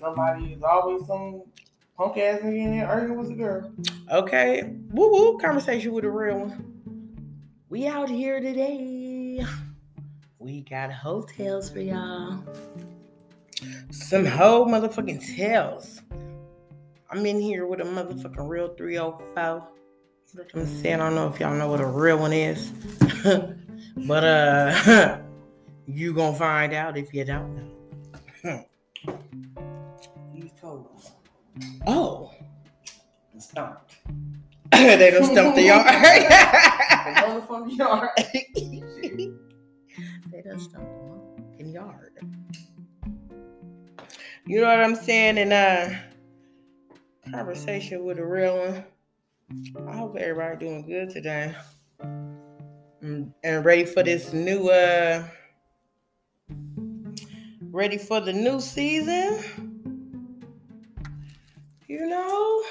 somebody is always some punk ass nigga in there arguing with a girl. Okay. Woo woo. Conversation with a real one. We out here today. We got hotels for y'all. Some whole motherfucking tails. I'm in here with a motherfucking real 304. I'm saying, I don't know if y'all know what a real one is. but uh you gonna find out if you don't know. These toes. Oh. Stomped. they done stumped the yard. The motherfucking yard. they done stumped the motherfucking yard. You know what I'm saying? And a conversation with a real one. I hope everybody doing good today. Mm, And ready for this new uh ready for the new season. You know,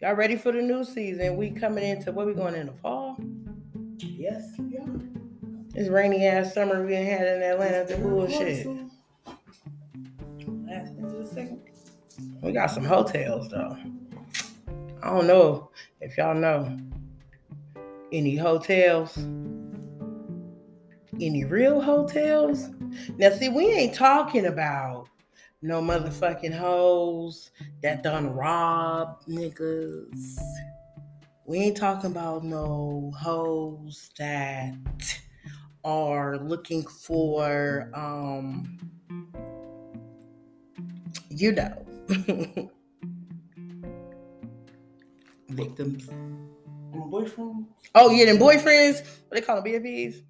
y'all ready for the new season? We coming into what we going in the fall? Yes, yeah. This rainy ass summer we done had in Atlanta. The bullshit. Last into the second. We got some hotels though. I don't know if y'all know any hotels, any real hotels. Now, see, we ain't talking about no motherfucking hoes that done rob niggas. We ain't talking about no hoes that are looking for, um, you know, victims. My boyfriend. Oh yeah, them boyfriends. What they call them, BFPs.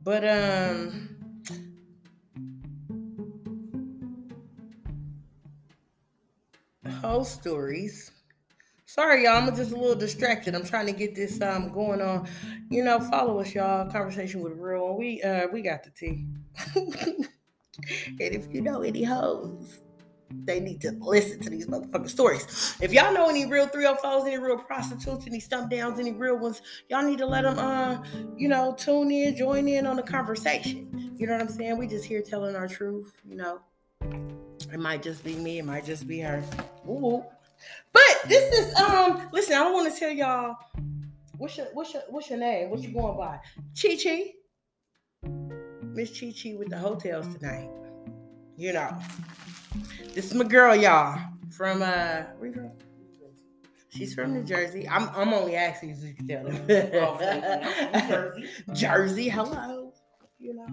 But um, whole stories. Sorry, y'all. I'm just a little distracted. I'm trying to get this um going on. You know, follow us, y'all. Conversation with real. We uh we got the tea. and if you know any hoes, they need to listen to these motherfucking stories. If y'all know any real 304s, any real prostitutes, any stump downs, any real ones, y'all need to let them, uh, you know, tune in, join in on the conversation. You know what I'm saying? We just here telling our truth, you know. It might just be me, it might just be her. Ooh. But this is um, listen, I don't want to tell y'all what's your what's your what's your name? What you going by? Chi Chi. Miss Chi Chi with the hotels tonight. You know. This is my girl, y'all. From uh where you from? She's from New Jersey. I'm I'm only asking so you can tell them. Thank you. I'm from Jersey. Jersey, hello. You know.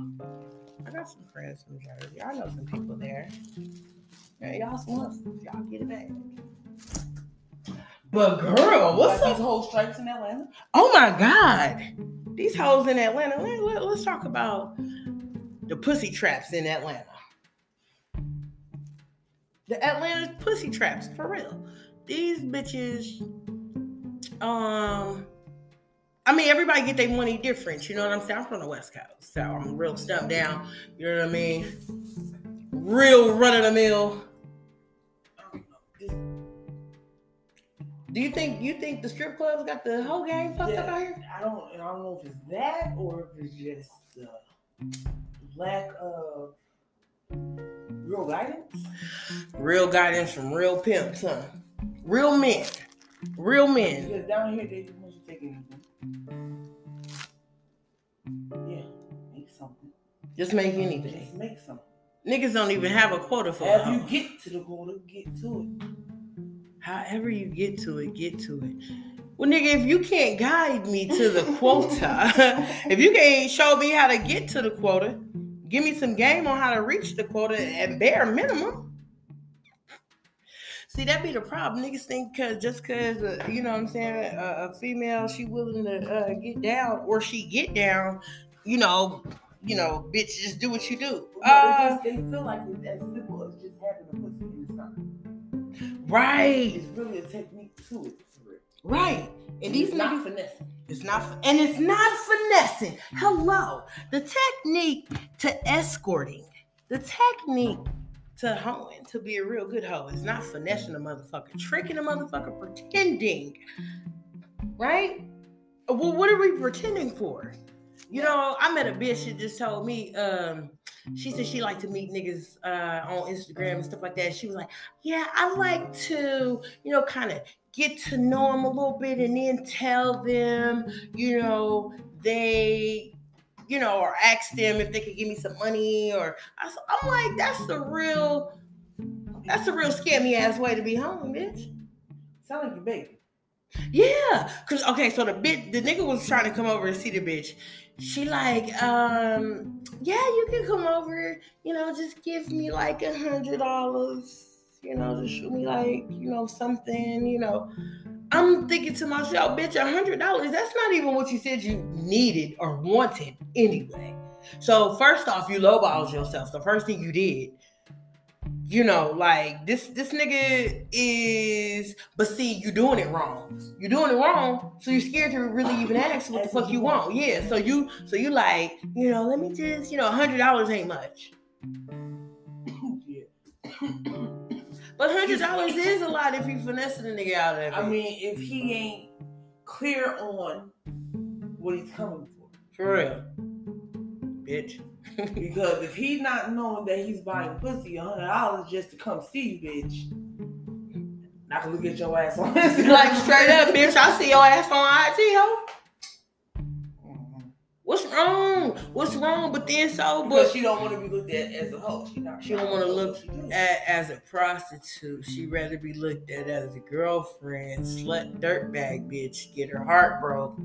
I got some friends from Jersey. I know some people there. Y'all hustlers. Y'all get it back. But girl, what's like up? these whole stripes in Atlanta? Oh my God. These hoes in Atlanta. Let, let, let's talk about the pussy traps in Atlanta. The Atlanta pussy traps, for real. These bitches, um, I mean, everybody get their money different. You know what I'm saying? I'm from the West Coast, so I'm real stumped down. You know what I mean? Real run of the mill. Do you think you think the strip clubs got the whole game fucked up out here? I don't. I don't know if it's that or if it's just the lack of real guidance. Real guidance from real pimps, huh? Real men. Real men. Because down here they just want you to take anything. Yeah, make something. Just make anything. Just make something. Niggas don't even have a quota for a Have you get to the quota, get to it. However you get to it, get to it. Well, nigga, if you can't guide me to the quota, if you can't show me how to get to the quota, give me some game on how to reach the quota at bare minimum. See, that be the problem. Niggas think cause just cause uh, you know what I'm saying, a, a female she willing to uh, get down or she get down, you know, you know, bitch, just do what you do. Uh, they, feel like it's as simple as just having a pussy it's not. right, It's really a technique to it. Right. And these niggas, finessing. It's not, and it's not finessing. Hello, the technique to escorting, the technique to hoeing, to be a real good hoe, is not finessing a motherfucker, tricking a motherfucker, pretending. Right? Well, what are we pretending for? You know, I met a bitch that just told me, um, she said she liked to meet niggas uh, on Instagram and stuff like that. She was like, Yeah, I like to, you know, kind of get to know them a little bit and then tell them, you know, they you know, or ask them if they could give me some money, or I, am like, that's the real, that's a real scammy ass way to be home, bitch. Sound like you baby. Yeah, cause okay, so the bit the nigga was trying to come over and see the bitch. She like, um, yeah, you can come over. You know, just give me like a hundred dollars. You know, just shoot me like, you know, something. You know, I'm thinking to myself, bitch, a hundred dollars. That's not even what you said you needed or wanted anyway. So first off, you lowballed yourself. The first thing you did, you know, like this this nigga is. But see, you doing it wrong. You're doing it wrong, so you're scared to really even ask what the fuck you want. Yeah. So you so you like, you know, let me just, you know, a hundred dollars ain't much. But hundred dollars is a lot if you finesse the nigga out of it. I mean, if he ain't clear on what he's coming for. For real. Bitch. Because if he's not knowing that he's buying mm. pussy hundred dollars just to come see you, bitch. Not gonna look at your ass on like straight up, bitch. I see your ass on IG, ho. Mm-hmm. What's wrong? What's wrong? But then so, but because she don't want to be looked at as a hoe. She, she don't want to look at as a prostitute. She rather be looked at as a girlfriend, slut, dirtbag bitch. Get her heart broke.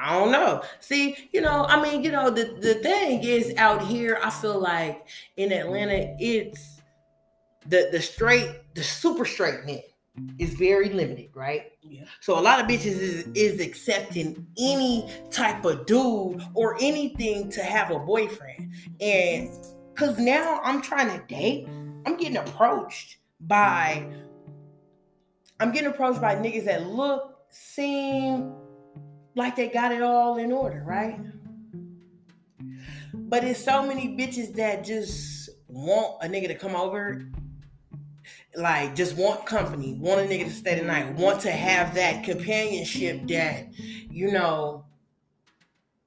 I don't know. See, you know, I mean, you know, the the thing is out here. I feel like in Atlanta, it's the the straight, the super straight men is very limited, right? Yeah. So a lot of bitches is, is accepting any type of dude or anything to have a boyfriend. And cause now I'm trying to date, I'm getting approached by I'm getting approached by niggas that look, seem like they got it all in order, right? But it's so many bitches that just want a nigga to come over like just want company, want a nigga to stay the night, want to have that companionship that, you know,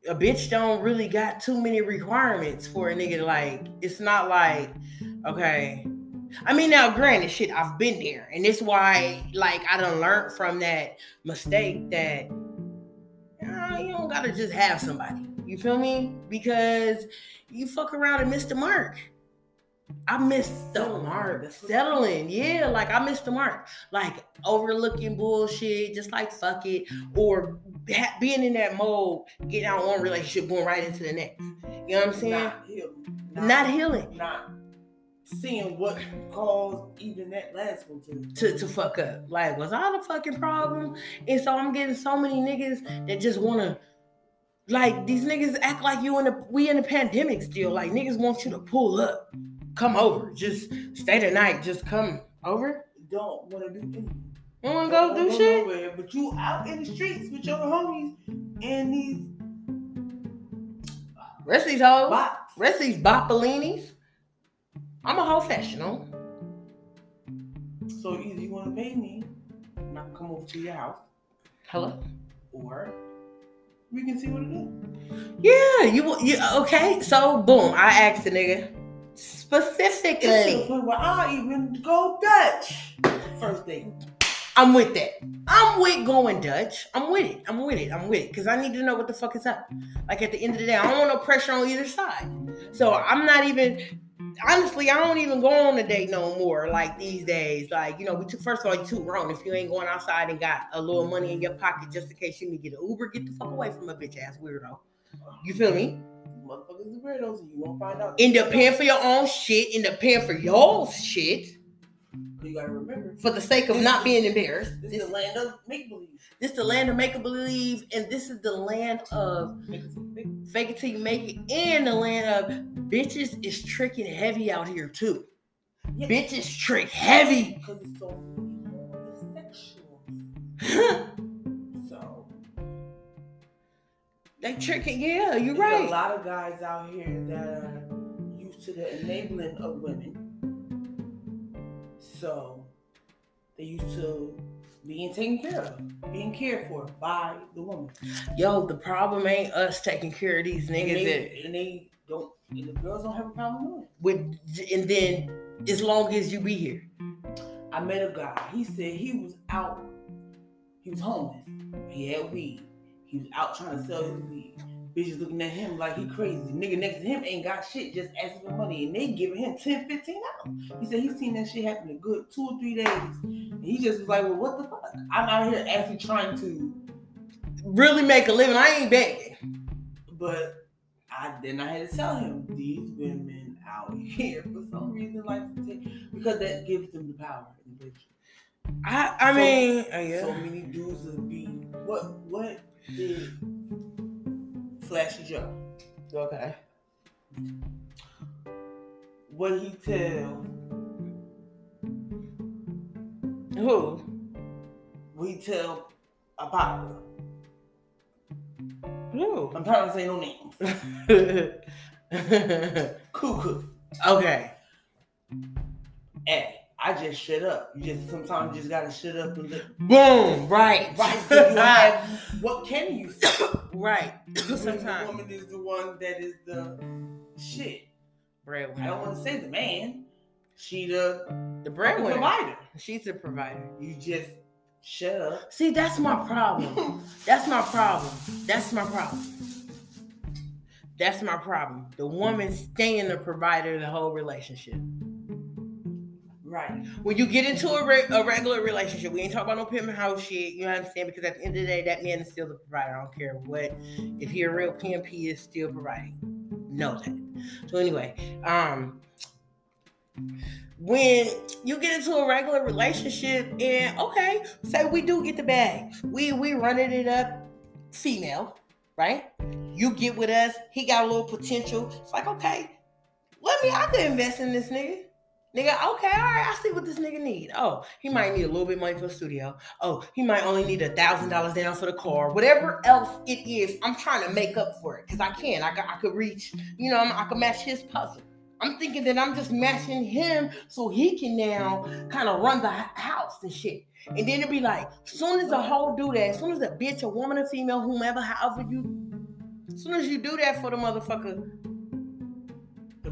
a bitch don't really got too many requirements for a nigga. Like, it's not like, okay. I mean, now granted, shit, I've been there, and it's why, like, I done learned from that mistake that gotta just have somebody. You feel me? Because you fuck around and miss the mark. I missed the mark. Settling. Yeah, like I missed the mark. Like overlooking bullshit, just like fuck it. Or being in that mode, getting out one relationship, going right into the next. You know what I'm saying? Not healing. Not, not healing. Not seeing what caused even that last one to, to to fuck up. Like, was I the fucking problem? And so I'm getting so many niggas that just wanna like these niggas act like you in the we in the pandemic still. Like niggas want you to pull up come over. Just stay the night. Just come over. Don't want to do anything. Don't want to go do shit. Nowhere, but you out in the streets with your homies and these. Rest these hoes. Bops. Rest these boppolinis. I'm a whole professional. So either you want to pay me, and I come over to your house. Hello. Or we can see what it is. Yeah, you you okay? So boom, I asked the nigga specifically. Where I even go Dutch first date. I'm with that. I'm with going Dutch. I'm with it. I'm with it. I'm with it. Because I need to know what the fuck is up. Like at the end of the day, I don't want no pressure on either side. So I'm not even honestly, I don't even go on a date no more. Like these days. Like, you know, we took first of all, you too grown. If you ain't going outside and got a little money in your pocket just in case you need to get an Uber, get the fuck away from a bitch ass weirdo. You feel me? motherfuckers are weirdos and you won't find out. End up paying for your own shit, end up paying for your shit. You gotta remember. For the sake of not being embarrassed. This, is the land of make believe. This is the land of make believe, and this is the land of fake it till you make it, and the land of bitches is tricking heavy out here too. Yeah. Bitches trick heavy. Because it's so sexual. They tricking, yeah, you're right. A lot of guys out here that are used to the enabling of women. So they used to being taken care of, being cared for by the woman. Yo, the problem ain't us taking care of these And niggas that and they don't, and the girls don't have a problem with it. with and then as long as you be here. I met a guy. He said he was out. He was homeless. He had weed. He was out trying to sell his weed. Bitches looking at him like he crazy. Nigga next to him ain't got shit, just asking for money. And they giving him 10, 15 dollars. He said he seen that shit happen a good two or three days. And he just was like, well, what the fuck? I'm out here actually trying to, Really make a living. I ain't begging. but I then I had to tell him these women out here for some reason like to take because that gives them the power. in the. I I So- mean, uh. So many dudes would be what what did Flashy Joe? okay. What he tell Who? We tell Apollo? Who? I'm trying to say no names. Cuckoo. okay. Hey, I just shut up. You just sometimes you just gotta shut up and let Boom. Right. right. have, what can you say? right. When the Sometimes. woman is the one that is the shit. I don't want to say the man. She the The breadwinner. provider. She's the provider. You just shut up. See, that's my problem. That's my problem. That's my problem. That's my problem. The woman staying the provider the whole relationship. Right. When you get into a, re- a regular relationship, we ain't talking about no pimp house shit. You know what I'm saying? Because at the end of the day, that man is still the provider. I don't care what. If he a real pimp, he is still providing. Know that. So anyway, um, when you get into a regular relationship and okay, say we do get the bag, we we running it up, female, right? You get with us, he got a little potential. It's like okay, let me. I could invest in this nigga. Nigga, okay, all right, I see what this nigga need. Oh, he might need a little bit money for the studio. Oh, he might only need a thousand dollars down for the car. Whatever else it is, I'm trying to make up for it because I can. I, I could reach, you know, I could match his puzzle. I'm thinking that I'm just matching him so he can now kind of run the house and shit. And then it'd be like, soon as a hoe do that, as soon as a bitch, a woman, a female, whomever, however you, as soon as you do that for the motherfucker,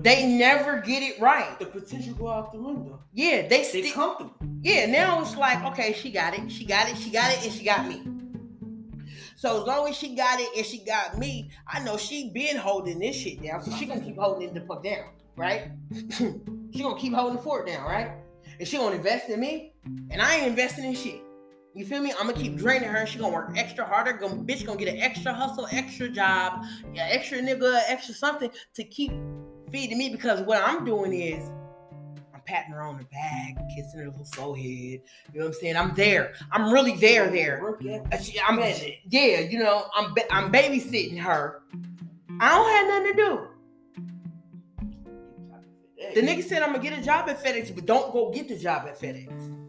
they never get it right. The potential go out the window. Yeah, they They stick. comfortable. Yeah, now it's like, okay, she got it, she got it, she got it, and she got me. So as long as she got it and she got me, I know she been holding this shit down. So she gonna keep holding it the fuck down, right? she gonna keep holding the fort down, right? And she gonna invest in me, and I ain't investing in shit. You feel me? I'm gonna keep draining her. She gonna work extra harder. Gonna bitch gonna get an extra hustle, extra job, yeah, extra nigga, extra something to keep feeding me because what I'm doing is I'm patting her on the back, kissing her little forehead. You know what I'm saying? I'm there. I'm really there. There. Uh, I'm yeah. You know, I'm I'm babysitting her. I don't have nothing to do. The nigga said I'm gonna get a job at FedEx, but don't go get the job at FedEx.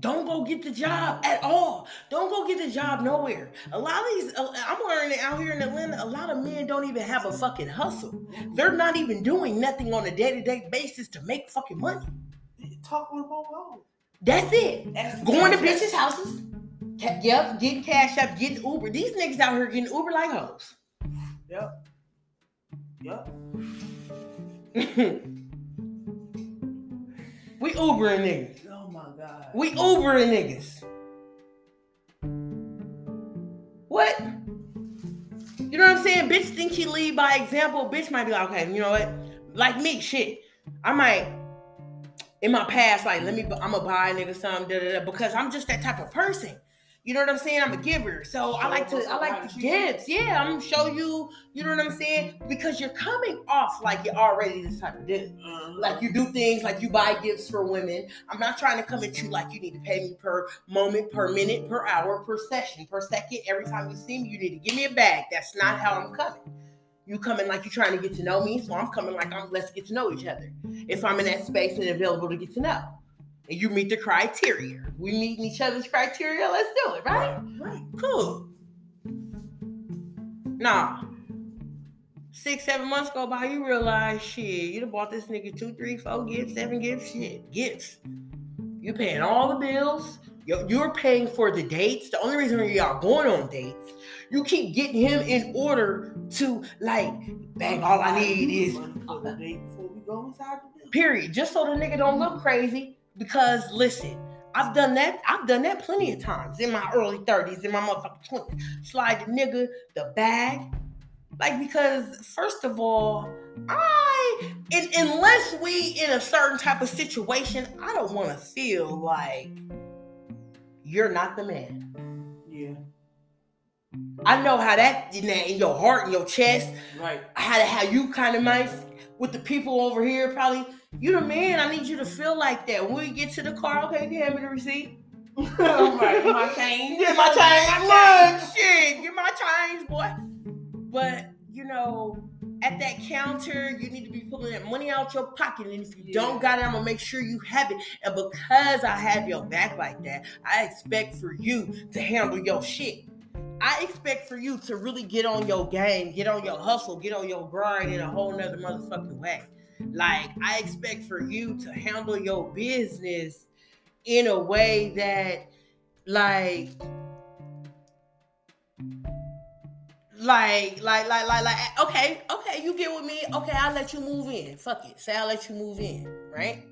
Don't go get the job at all. Don't go get the job nowhere. A lot of these, uh, I'm learning out here in Atlanta, a lot of men don't even have a fucking hustle. They're not even doing nothing on a day to day basis to make fucking money. Talk with both hoes. That's it. That's Going to bitches' houses. Yep, getting cash up, getting Uber. These niggas out here getting Uber like hoes. Yep. Yep. we Ubering niggas. We Ubering niggas. What? You know what I'm saying? Bitch think she lead by example. Bitch might be like, okay, you know what? Like me, shit. I might in my past, like, let me I'm gonna buy a nigga something, da, da, da, because I'm just that type of person. You know what I'm saying? I'm a giver. So I like to I like the gifts. Yeah, I'm gonna show you, you know what I'm saying? Because you're coming off like you're already this type of dude. Uh, Like you do things like you buy gifts for women. I'm not trying to come at you like you need to pay me per moment, per minute, per hour, per session, per second. Every time you see me, you need to give me a bag. That's not how I'm coming. You coming like you're trying to get to know me, so I'm coming like I'm let's get to know each other. If I'm in that space and available to get to know, and you meet the criteria, we meet each other's criteria. Let's do it, right? right. Cool. Nah. Six, seven months go by, you realize shit, you done bought this nigga two, three, four gifts, seven gifts, shit, gifts. You're paying all the bills. You're, paying for the dates. The only reason y'all going on dates, you keep getting him in order to like, bang, all I need is For the date before we go inside the building. period. Just so the nigga don't look crazy. Because listen, I've done that. I've done that plenty of times in my early 30s, in my motherfucking 20s. Slide the nigga the bag. Like, because first of all, I and unless we in a certain type of situation, I don't want to feel like you're not the man. Yeah. I know how that in, that, in your heart, in your chest, Right. how how you kind of might with the people over here probably you the man i need you to feel like that when we get to the car okay you hand me the receipt right. Oh my change. get my change look shit get my change boy but you know at that counter you need to be pulling that money out your pocket and if you Yeah. don't got it i'm gonna make sure you have it and because i have your back like that i expect for you to handle your shit I expect for you to really get on your game, get on your hustle, get on your grind in a whole nother motherfucking way. Like, I expect for you to handle your business in a way that, like, like, like, like, like, like, okay, okay, you get with me. Okay, I'll let you move in. Fuck it. Say I'll let you move in, right?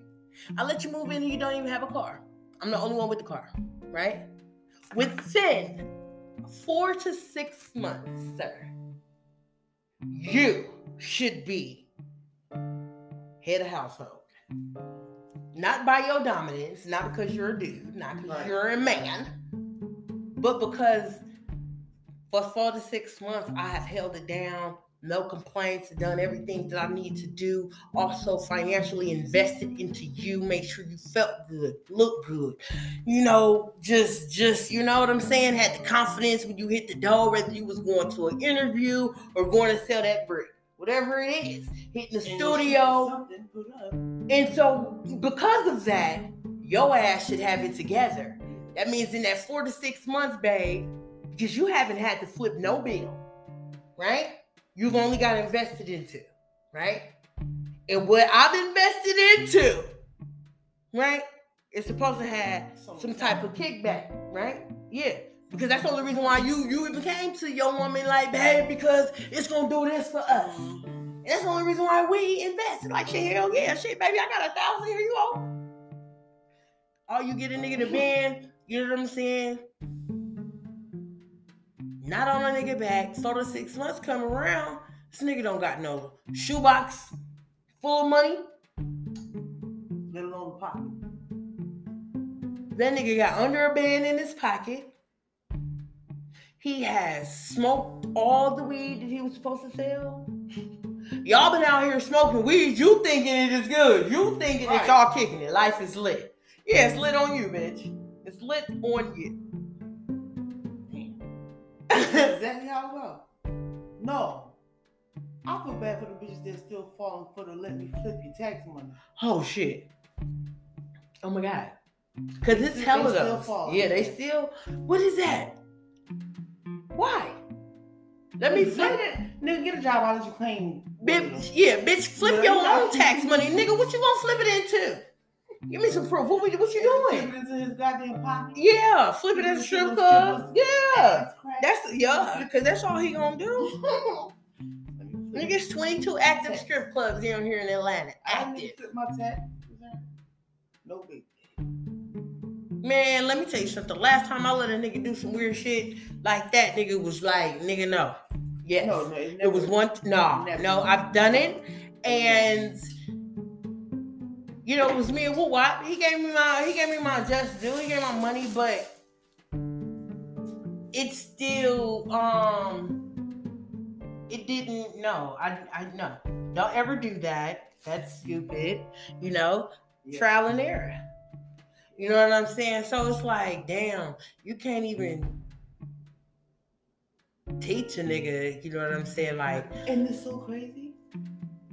I'll let you move in and you don't even have a car. I'm the only one with the car, right? Within four to six months, sir, you should be head of household. Not by your dominance, not because you're a dude, not because Right. you're a man, but because for four to six months I have held it down, no complaints, done everything that I need to do. Also, financially invested into you, make sure you felt good, look good, you know, just just you know what I'm saying, had the confidence when you hit the door, whether you was going to an interview or going to sell that brick, whatever it is, hitting the And studio. Something put up. And so because of that, your ass should have it together. That means in that four to six months, babe, because you haven't had to flip no bill, right? You've only got invested into, right? And what I've invested into, right, is supposed to have some type of kickback, right? Yeah. Because that's the only reason why you you even came to your woman like, babe, because it's gonna do this for us. And that's the only reason why we invested. Like, shit, hell yeah, shit, baby, I got a thousand here, you go. All you get a nigga to bend, you know what I'm saying? Not on a nigga back. So the six months come around, this nigga don't got no shoebox full of money. Let alone pocket. That nigga got under a band in his pocket. He has smoked all the weed that he was supposed to sell. Y'all been out here smoking weed. You thinking it is good. You thinking that y'all kicking it. Life is lit. Yeah, it's lit on you, bitch. It's lit on you. Exactly how it go. No. I feel bad for the bitches that still falling for the let me flip your tax money. Oh shit. Oh my god. Cause it's hella those. Yeah, they still. What is that? Why? Let me flip it. Nigga, get a job. I'll let you claim. of. Bitch, yeah, bitch, flip Yeah, your you own tax money, nigga. What you gonna flip it into? Give me some proof. What, we- what you doing? Flip it into his goddamn pocket. Yeah, flip it a strip club. Yeah, that's yeah, because that's all he gonna do. Niggas, twenty two active strip clubs down here in Atlanta. I need to flip my tax. No big. Man, let me tell you something. Last time I let a nigga do some weird shit like that, nigga was like, nigga, no. Yes. No, no, it, It was one. No, Never. no, I've done it, and you know it was me and Woo Wop. He gave me my he gave me my just due. He gave me my money, but it still um it didn't. No, I I no. Don't ever do that. That's stupid. You know, Yeah. trial and error. You know what I'm saying? So it's like, damn, you can't even teach a nigga. You know what I'm saying? Like. And it's so crazy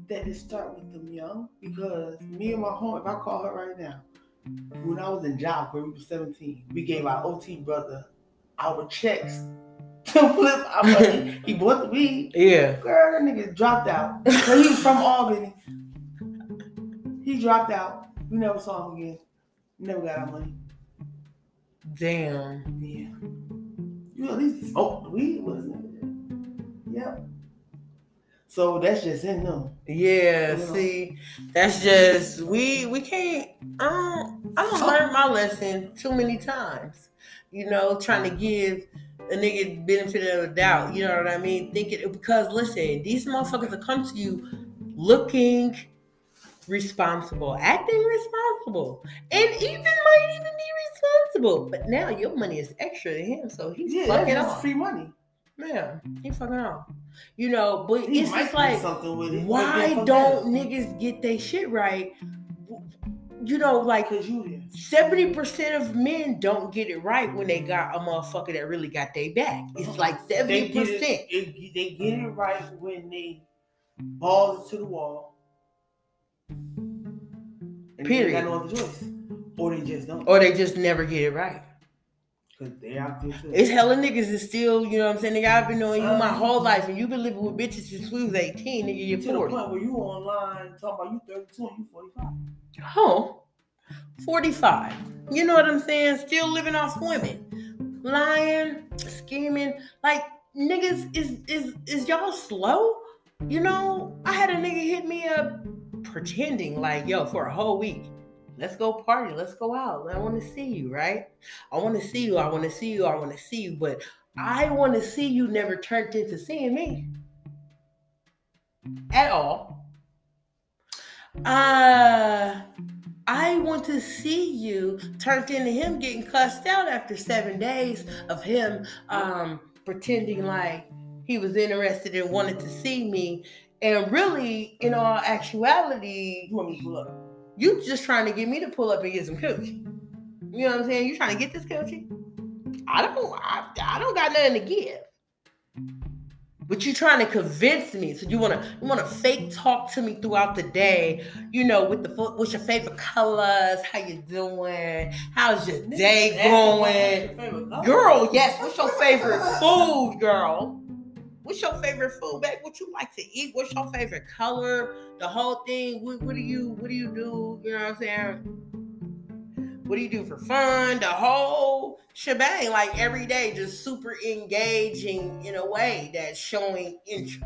that it start with them young because me and my home, if I call her right now, when I was in job where we were 17, we gave our OT brother our checks to flip our money. he bought the weed. Yeah. Girl, that nigga dropped out. So he was from Albany. He dropped out. We never saw him again. Never got our money. Damn. Yeah. You at least oh. smoked weed, wasn't it? Yep. So that's just in them. Yeah, You know. see, that's just we we can't. I don't. I don't oh. learn my lesson too many times. You know, trying to give a nigga benefit of the doubt. You know what I mean? Thinking because listen, these motherfuckers will come to you looking responsible, acting responsible, and even might even be responsible. But now your money is extra to him, so he's Yeah, fucking off. free money. Man, he fucking off. You know, but He it's just like something with it. why don't niggas get their shit right? You know, like Cause you there. seventy percent of men don't get it right when they got a motherfucker that really got their back. It's uh-huh. like They seventy percent. they get it right when they balls to the wall. And They Period. got no other choice, or they just don't. Or they just never get it right. Cause they out there too. It's hella niggas is still, you know what I'm saying? Nigga, I've been knowing you my whole life and you've been living with bitches since we was 18, nigga, you're 40. To the 40. point where you online talking about you 32 and you 45. Oh, 45. You know what I'm saying? Still living off women. Lying, scheming. Like, niggas, is is is y'all slow? You know, I had a nigga hit me up pretending like, yo, for a whole week. Let's go party. Let's go out. I want to see you, right? I want to see you. I want to see you. I want to see you. But I want to see you never turned into seeing me at all. Uh, I want to see you turned into him getting cussed out after seven days of him um, pretending like he was interested and wanted to see me. And really, in mm-hmm. all actuality, You want me to pull up? you just trying to get me to pull up and get some coochie. You know what I'm saying? You trying to get this coochie? I don't. I, I don't got nothing to give. But you trying to convince me. So you wanna you wanna fake talk to me throughout the day. You know, with the what's your favorite colors? How you doing? How's your day going? Girl, yes. What's your favorite food, girl? What's your favorite food, babe? What you like to eat? What's your favorite color? The whole thing. What, what do you What do you do? You know what I'm saying? What do you do for fun? The whole shebang, like every day, just super engaging in a way that's showing interest.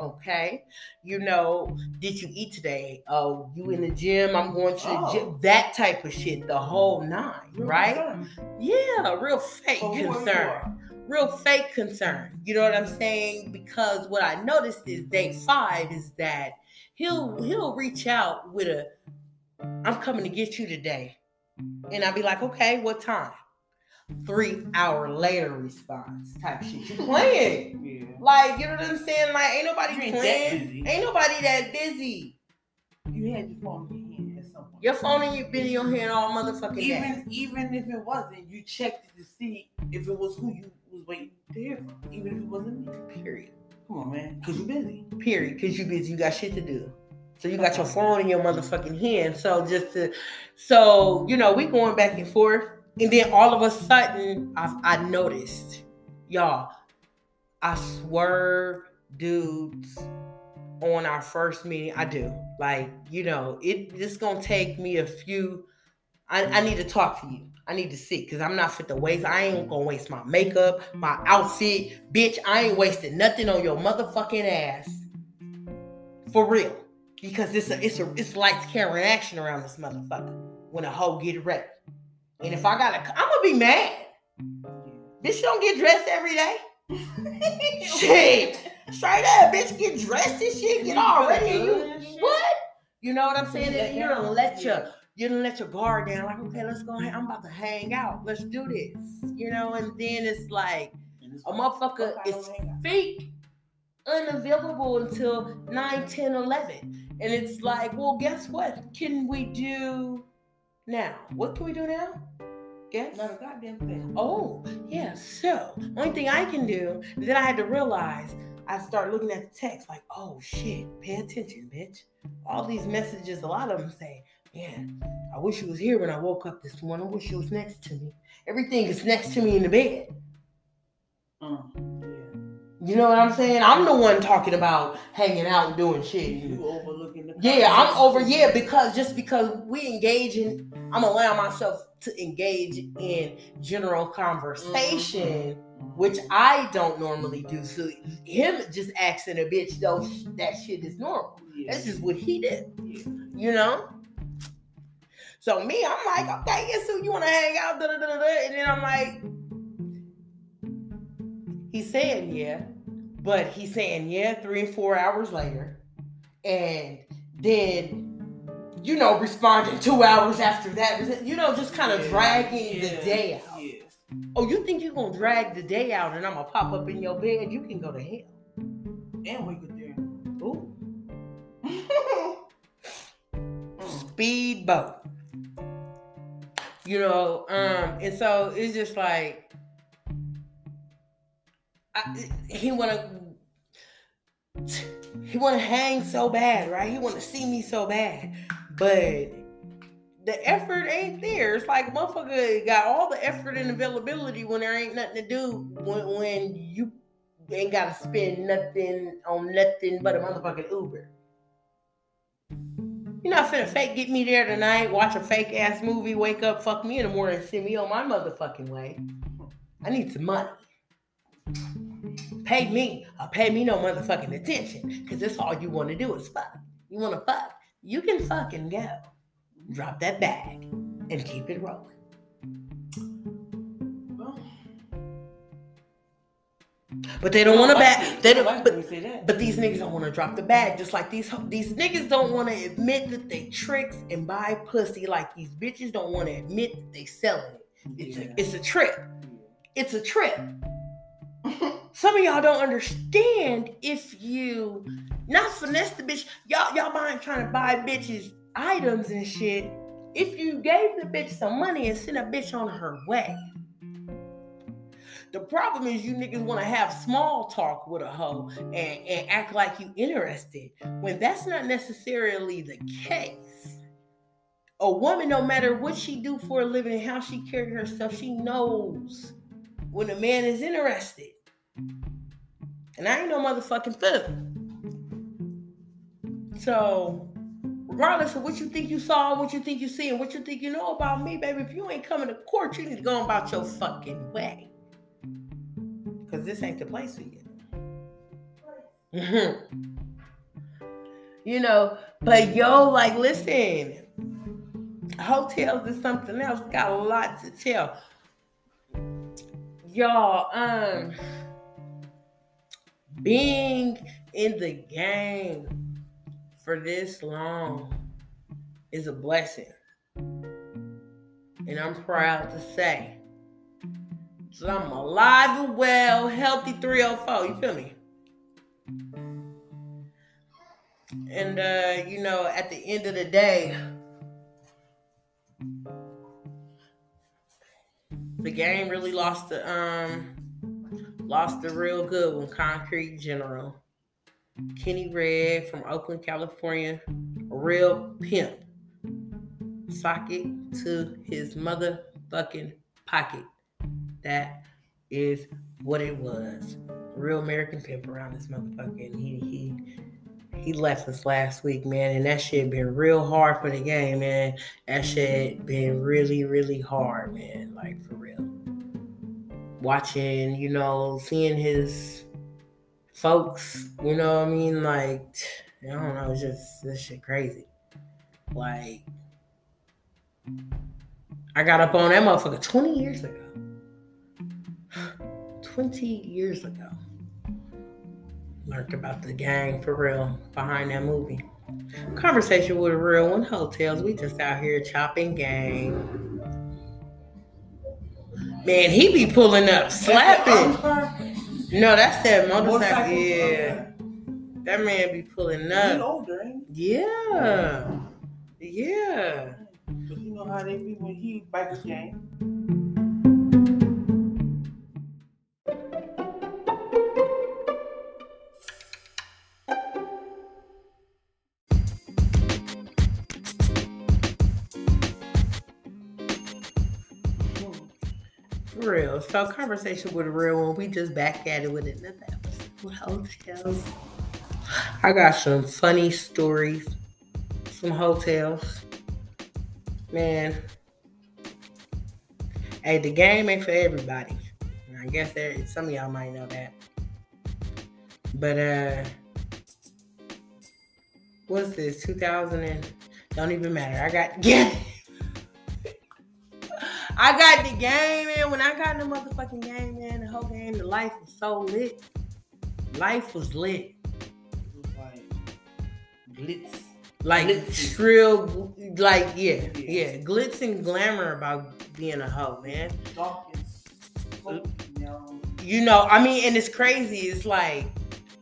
Okay, you know, did you eat today? Oh, you in the gym? I'm going to the Oh. gym. That type of shit. The whole nine, right? Yeah, real fake For who and concern. Real fake concern. You know what I'm saying? Because what I noticed is day five is that he'll he'll reach out with a I'm coming to get you today. And I'll be like, okay, what time? Three hour later response type shit. You playing. Yeah. Like, you know what I'm saying? Like, ain't nobody ain't playing. Ain't nobody that busy. You had your phone in your hand at some point. Your phone and your been in your hand all motherfucking day. even even if it wasn't, you checked it to see if it was who you to hear. Even if it wasn't me. Period. Come on, man. Cause you busy. period because you busy you got shit to do so you got your phone in your motherfucking hand so just to so you know we going back and forth and then all of a sudden i, I noticed y'all i swerve dudes on our first meeting i do like you know it it's gonna take me a few i, I need to talk to you I need to see because I'm not fit to waste. I ain't gonna waste my makeup, my outfit, bitch. I ain't wasting nothing on your motherfucking ass. For real. Because it's a it's a it's lights, camera, action around this motherfucker when a hoe get ready. And if I gotta I'm gonna be mad. Bitch, you don't get dressed every day. shit. Straight up, bitch, get dressed and shit, get all ready. You what? You know what I'm saying? Yeah, You yeah. Don't let your you don't let your guard down. Like, okay, let's go. I'm about to hang out. Let's do this. You know, and then it's like a motherfucker is fake unavailable until 9 10 11 and it's like well guess what can we do now what can we do now yes Not a goddamn thing. oh yeah so only thing i can do then i had to realize i start looking at the text like oh shit pay attention bitch all these messages a lot of them say man i wish you was here when i woke up this morning i wish you was next to me everything is next to me in the bed Um, yeah. You know what I'm saying? I'm the one talking about hanging out and doing shit. You overlooking the Yeah, I'm over. Yeah, because just because we engage in I'm allowing myself to engage in general conversation, which I don't normally do. So him just asking a bitch though that shit is normal. Yeah. That's just what he did, Yeah. you know. So me, I'm like, okay, yeah, so you want to hang out, da, da, da, da, and then I'm like, he's saying yeah, but he's saying yeah three and four hours later, and then you know responding two hours after that, you know, just kind of Yeah. dragging the day out. Yeah. Oh, you think you're gonna drag the day out and I'm gonna pop up in your bed? You can go to hell. And wake up there. Ooh. Speedboat. You know, um, and so it's just like I, he wanna he wanna hang so bad, right? He wanna see me so bad, but the effort ain't there. It's like motherfucker got all the effort and availability when there ain't nothing to do when, when you ain't gotta spend nothing on nothing but a motherfucking Uber. You're not finna fake get me there tonight, watch a fake ass movie, wake up, fuck me in the morning, send me on my motherfucking way. I need some money. Pay me or pay me no motherfucking attention. Cause that's all you wanna do is fuck. You wanna fuck. You can fucking go. Drop that bag and keep it rolling. But they don't wanna like back it. they don't like but when you say that. But these niggas don't want to drop the bag, just like these these niggas don't want to admit that they tricks and buy pussy, like these bitches don't want to admit that they selling it. It's Yeah. a it's a trip. It's a trip. Some of y'all don't understand if you not finesse the bitch. Y'all y'all mind trying to buy bitches items and shit. If you gave the bitch some money and sent a bitch on her way. The problem is you niggas want to have small talk with a hoe and, and act like you interested when that's not necessarily the case. A woman, no matter what she do for a living and how she carry herself, she knows when a man is interested. And I ain't no motherfucking fool. So, regardless of what you think you saw, what you think you see, and what you think you know about me, baby, if you ain't coming to court, you need to go about your fucking way. Cause this ain't the place for you. You know, but yo, like, listen, hotels is something else. Got a lot to tell. Y'all, um, being in the game for this long is a blessing. And I'm proud to say that I'm alive and well, healthy 304. You feel me? And uh, you know, at the end of the day, the game really lost the um lost the real good one, Concrete General. Kenny Red from Oakland, California, a real pimp. Socket to his motherfucking pocket. That is what it was. Real American pimp around this motherfucking. He he he left us last week, man, and that shit been real hard for the game, man. That shit been really, really hard, man. Like for real. Watching, you know, seeing his folks, you know what I mean? Like, I don't know, it's just this shit crazy. Like, I got up on that motherfucker 20 years ago. 20 years ago. Learned about the gang for real behind that movie. Conversation with a real one. Hotels. We just out here chopping game. Man, he be pulling up, slapping. No, that's that motorcycle. Yeah. That man be pulling He up. older, ain't Yeah. Yeah. But you know how they be when he biker gang. So conversation with a real one. We just back at it with another episode hotels. I got some funny stories. Some hotels. Man, Hey, the game ain't for everybody. And I guess there some of y'all might know that. But uh what's this? 2000 and don't even matter. I got yeah. I got the game, man. When I got the motherfucking game, man, the whole game, the life was so lit. Life was lit. It was like glitz. Like shrill, like yeah, Yeah. yeah, glitz and glamour about being a hoe, man. dark and smoky, you know. You know, I mean, and it's crazy. It's like,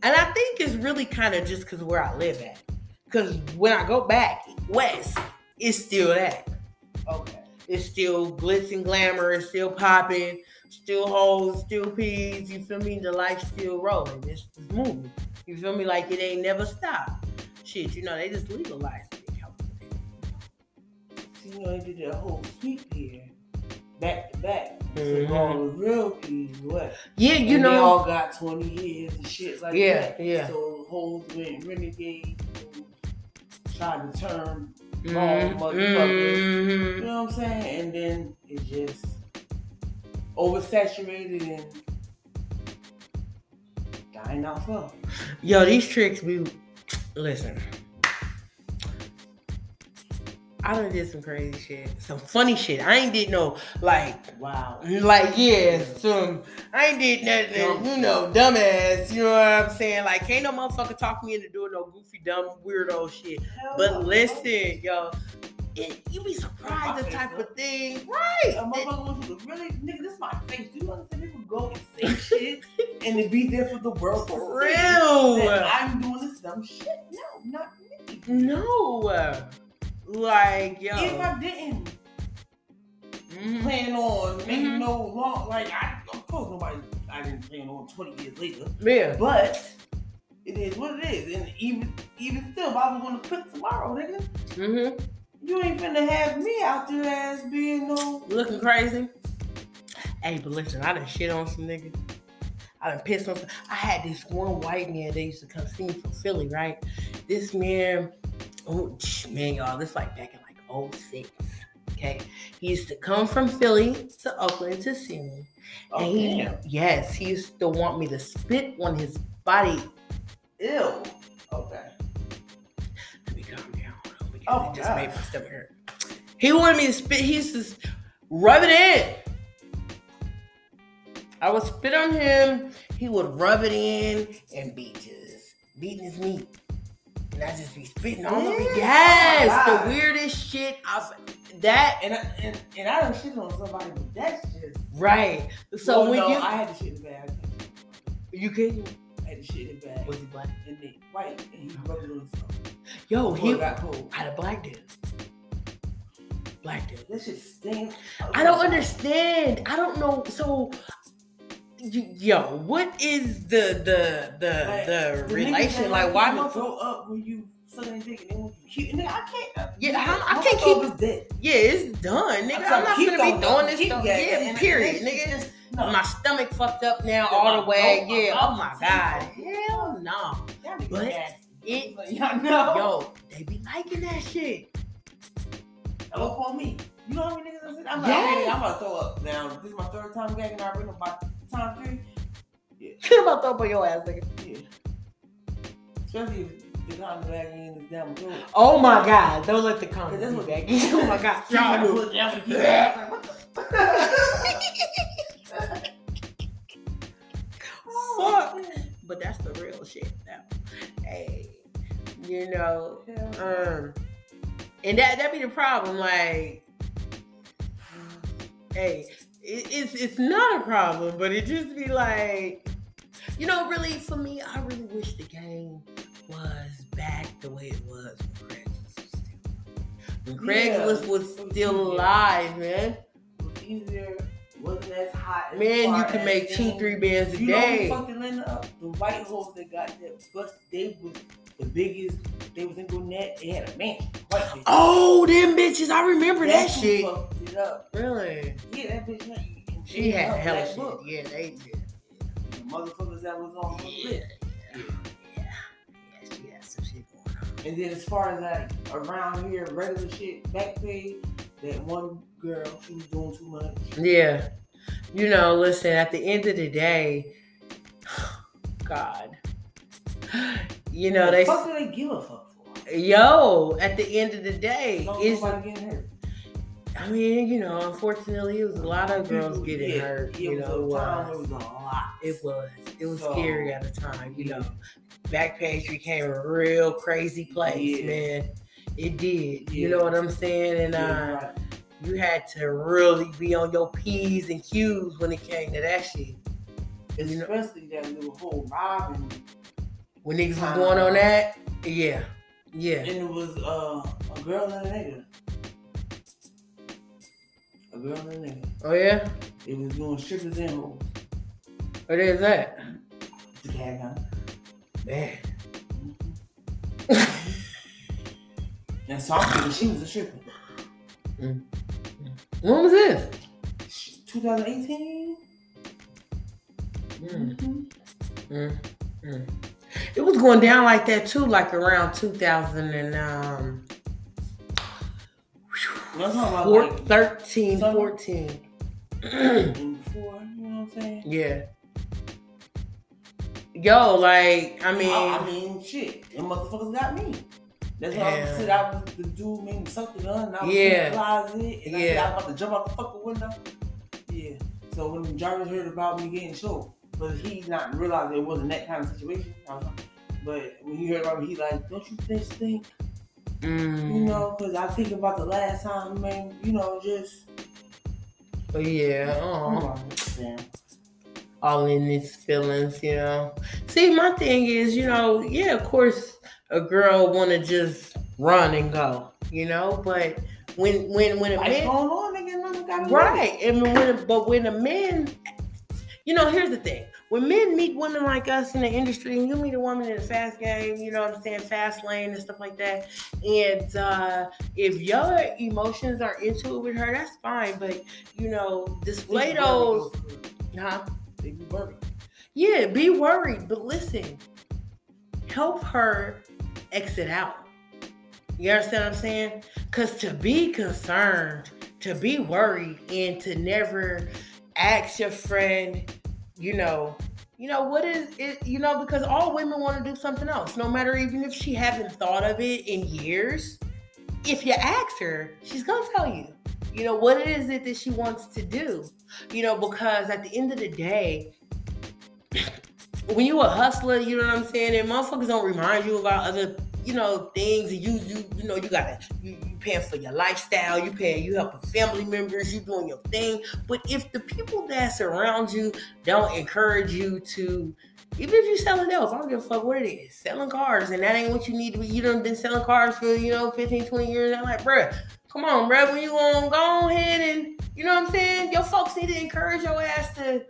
and I think it's really kind of just because where I live at. Because when I go back west, it's still that. Okay. It's still glitz and glamour. It's still popping. Still hoes, still peas. You feel me? The life's still rolling. It's, it's moving. You feel me? Like it ain't never stopped. Shit, you know, they just legalized it in California. See, you know, they did that whole sweep here, back to back. So Mhm. all the real peas, what? Yeah, you and know. they all got 20 years and shit like Yeah, that. yeah. So hoes went renegade, tried to turn Mhm, wrong motherfuckers. You mhm. know what I'm saying? And then it just oversaturated and dying out slow. Yo, these tricks be listen. I done did some crazy shit, some funny shit. I ain't did no like, Wow. like yeah, some. I ain't did nothing, you know, dumbass. You know what I'm saying? Like, can't no motherfucker talk me into doing no goofy, dumb, weirdo shit. But listen, yo, it, you be surprised the type of thing, right? A motherfucker wants you to really, nigga, this is my face. Do you understand? People go and say shit and to be there for the world For real. I'm doing this dumb shit. No, not me. No, like yo. If I didn't Mhm. plan on making Mhm. no long, like I, of course, nobody, I didn't plan on 20 years later, Yeah. but it is what it is. And even, even still, if I was gonna quit tomorrow, nigga, Mm-hmm. you ain't finna have me out there as being no. Looking crazy. Hey, but listen, I done shit on some niggas. I done pissed on some. I had this one white man that used to come see me from Philly, right? This man, oh man, y'all, this like back in like 06. Okay. He used to come from Philly to Oakland to see me. Oh, and he, damn. yes, he used to want me to spit on his body. Ew. Okay. Let me calm down. Oh, it just made my stomach hurt. He wanted me to spit. He used to rub it in. I would spit on him. He would rub it in and be just beating his meat. And I just be spitting on him. Yeah. Yes, the weirdest shit. I've, that And I, and, and I don't shit on somebody, but that's just. right. So Well, when no, you I had to shit in the bag. you can I had to shit in the bag. was he black? And then white, and he rubbed it on himself. Yo, Before he got cold. I had a black dude. Black dude. That shit stinks. I don't understand. I don't know. So, yo, what is the the the Like, the, The relation? Like, why you throw up when you sucking dick and then when you keep nigga, I can't. uh, Yeah, how- I can't keep- dead. Yeah, it's done, nigga. I'm I'm, not gonna be throwing doing this stuff. Yeah, period, nigga. just- no. My stomach fucked up now Yeah, all the way. throat, Yeah. mouth, Oh my god. Hell no. But it- Y'all know. Yo, they be liking that shit. Up on me. You know how many niggas I said? I'm like, Yeah. I'm about to throw up now. This is my third time gagging. I already know by time three. I'm about to throw up on your ass, nigga. Yeah. Especially if the time gagging is down the. Oh my god. Don't let the comments That's be what- back. oh my god. Y'all Y'all put it down to keep it. Like, what the Fuck. But that's the real shit now. Hey, you know, um, and that that be the problem. Like, hey, it, it's it's not a problem, but it just be like, you know, really for me, I really wish the game was back the way it was when Craigslist was still when Yeah. Was still alive, man. Easier, wasn't as hot. as Man, you can make two, three bands a You know who day. fucked Atlanta up? The white hoes that got that bust. They was the biggest. They was in Gwinnett. They had a mansion. Bitch. Oh, them bitches! I remember that That's who shit. Fucked it up. Really? Yeah, that bitch. She had hella shit. book. Yeah, they did. The motherfuckers that was on her Yeah, list. yeah, yeah. Yeah, she had some shit going on. And then as far as like around here, regular shit, Backpage, that one girl, she was doing too much. Yeah. You know, listen, at the end of the day, God. You know, the they fuck do they give a fuck for? yo, at the end of the day, No, it's nobody getting hurt. I mean, you know, unfortunately it was a lot of girls People- getting yeah, hurt. It You was know, uh, it was a lot. It was. It was So, scary at the time, you yeah. know. Backpage became a real crazy place, Yeah. man. It did. You know what I'm saying? And Yeah, uh, right. you had to really be on your P's and Q's when it came to that shit. you know- Especially that little whole robbing. When niggas was going on that, yeah. Yeah. And it was uh, a girl and a nigga. A girl and a nigga. Oh yeah? It was doing strippers and hoes. What is that? The cat gun. Man. And so I'm thinking she was a stripper. When was this? 2018? Mm, Mm-hmm. mm, mm. It was going down like that too, like around 2000 and um I'm talking about four, like 13, 14. and before, you know what I'm saying? yeah. Yo, like, I mean, I, I mean, shit, them motherfuckers got me. That's why I said I was the dude made me the gun. And I was Yeah. in the closet, and I said Yeah. I was about to jump out the fucking window. Yeah. So when Jarvis heard about me getting choked, but he not realizing it wasn't that kind of situation. I was like, but when he heard about me, he like, don't you just think, mm, you know, because I think about the last time, man, you know, just. but yeah, oh, all in these feelings, you know. See, my thing is, you know, yeah, of course, a girl want to just run and go, you know, but when when when a man going on, nigga? Nothing gotta Right. And when, but when a man, you know, here's the thing. When men meet women like us in the industry, and you meet a woman in the fast game, you know what I'm saying, fast lane and stuff like that. And uh, if your emotions are into it with her, that's fine. But you know, display those. Huh? Be worried. Yeah, be worried, but listen, help her exit out. You understand what I'm saying? Because to be concerned, to be worried, and to never ask your friend, you know, you know what is it? You know, because all women want to do something else, no matter even if she haven't thought of it in years. If you ask her, she's gonna tell you. You know what is it that she wants to do? You know, because at the end of the day, when you a hustler, you know what I'm saying, and motherfuckers don't remind you about other, you know, things, and you you you know you gotta you paying for your lifestyle, you paying, you helping family members, you doing your thing. But if the people that's around you don't encourage you to, even if you're selling else, I don't give a fuck what it is, selling cars, and that ain't what you need to be. You done been selling cars for you know 15, 20 years. I'm like, bruh, come on, bruh, when you gonna go on ahead and you know what I'm saying, your folks need to encourage your ass to.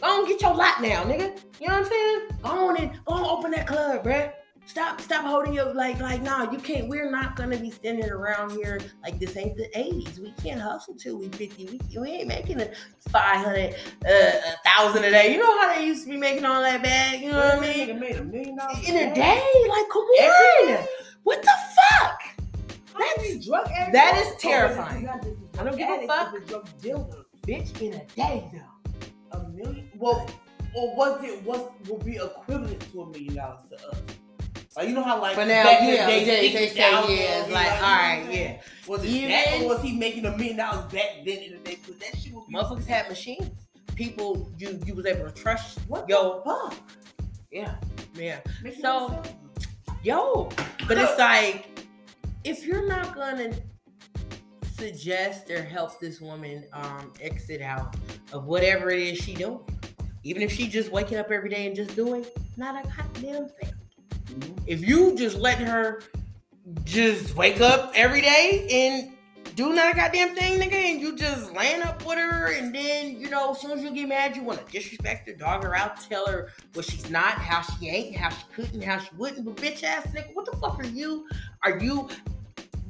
Go on, get your lot now, nigga. You know what I'm saying? Go on and go on, open that club, bruh. Stop, stop holding your like, like, nah, you can't. We're not gonna be standing around here like this ain't the '80s. We can't hustle till we 50. We, we ain't making a 500, uh, a thousand a day. You know how they used to be making all that bag. You know what I mean? Made a million dollars In a bag. day, like, come on. day. What the fuck? Many drug that terrifying. Oh, I don't give a fuck. and drug dealers. Bitch, in a day though. A million? Well, or was it what would be equivalent to a million dollars to us? Like you know how like now, back yeah, day, they, they say 50,000 yeah, it's like, know all right, yeah. Was it Even- that or was he making a million dollars back then in the day? Because that shit would be Motherfuckers had machines. People, you you was able to trust. what Yo. fuck? Yeah, yeah. Makes So- Yo, but it's like if you're not gonna suggest or help this woman um exit out of whatever it is she doing, even if she just waking up every day and just doing not a goddamn thing. If you just let her just wake up every day and do not a goddamn thing, nigga, and you just laying up with her, and then you know, as soon as you get mad, you want to disrespect her, dog her out, tell her what she's not, how she ain't, how she couldn't, how she wouldn't, but bitch ass nigga, what the fuck are you? Are you,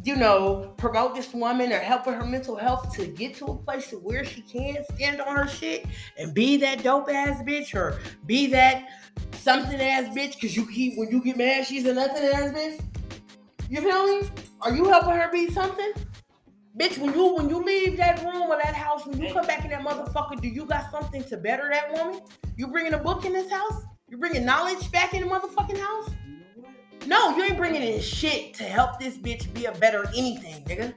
you know, promote this woman or helping her mental health to get to a place to where she can stand on her shit and be that dope ass bitch or be that something ass bitch? Cause you keep when you get mad, she's a nothing ass bitch. You feel me? Are you helping her be something? Bitch, when you when you leave that room or that house, when you come back in that motherfucker, do you got something to better that woman? You bringing a book in this house? You bringing knowledge back in the motherfucking house? No, you ain't bringing in shit to help this bitch be a better anything, nigga.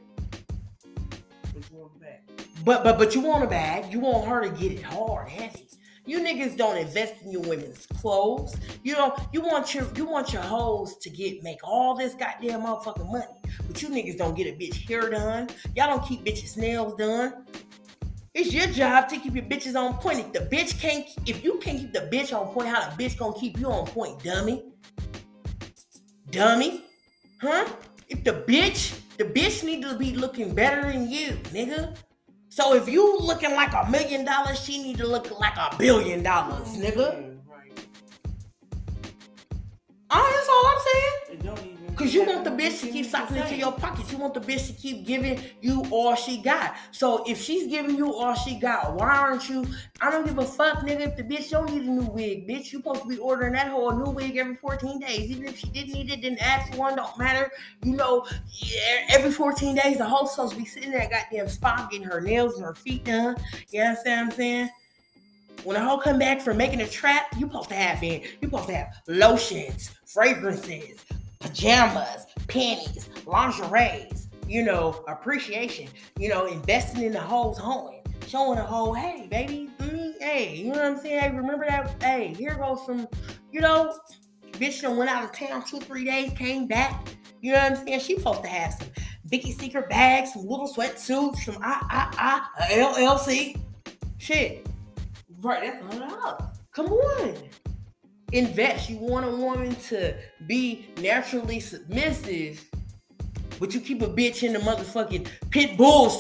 But but but you want a bag. You want her to get it hard, heavy. You niggas don't invest in your women's clothes. You know, you want your you want your hoes to get make all this goddamn motherfucking money. But you niggas don't get a bitch hair done. Y'all don't keep bitches nails done. It's your job to keep your bitches on point. If the bitch can't, if you can't keep the bitch on point, how the bitch gonna keep you on point, dummy? Dummy? Huh? If the bitch, the bitch need to be looking better than you, nigga. So if you looking like a million dollars, she need to look like a billion dollars, nigga. Right. Oh, that's all I'm saying. It don't even. Cause you want the bitch to keep sucking into your pockets. You want the bitch to keep giving you all she got. So if she's giving you all she got, why aren't you? I don't give a fuck, nigga. If the bitch don't need a new wig, bitch, you supposed to be ordering that whole new wig every 14 days. Even if she didn't need it, didn't ask one, don't matter. You know, every 14 days, the whole supposed to be sitting there, goddamn spa, getting her nails and her feet done. You understand what I'm saying? When a hoe come back from making a trap, you supposed to have in, you supposed to have lotions, fragrances, pajamas, panties, lingeries, you know, appreciation, you know, investing in the hoe's home, showing the hoe, hey, baby, mm, hey, you know what I'm saying? Hey, remember that? Hey, here goes some, you know, bitch done went out of town two, three days, came back. You know what I'm saying? She supposed to have some Vicky Secret bags, some little sweatsuits, some I, I, I, LLC. Shit. Right, that's a hundred dollars. Come on. Invest. You want a woman to be naturally submissive, but you keep a bitch in the motherfucking pit bull,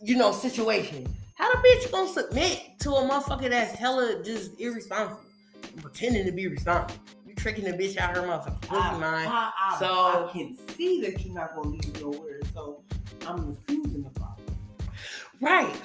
you know, situation. How the bitch gonna submit to a motherfucker that's hella just irresponsible, pretending to be responsible? You tricking the bitch out her motherfucking pussy I, mind. I, I, So- I can see that you're not gonna leave nowhere, so I'm refusing the problem. Right.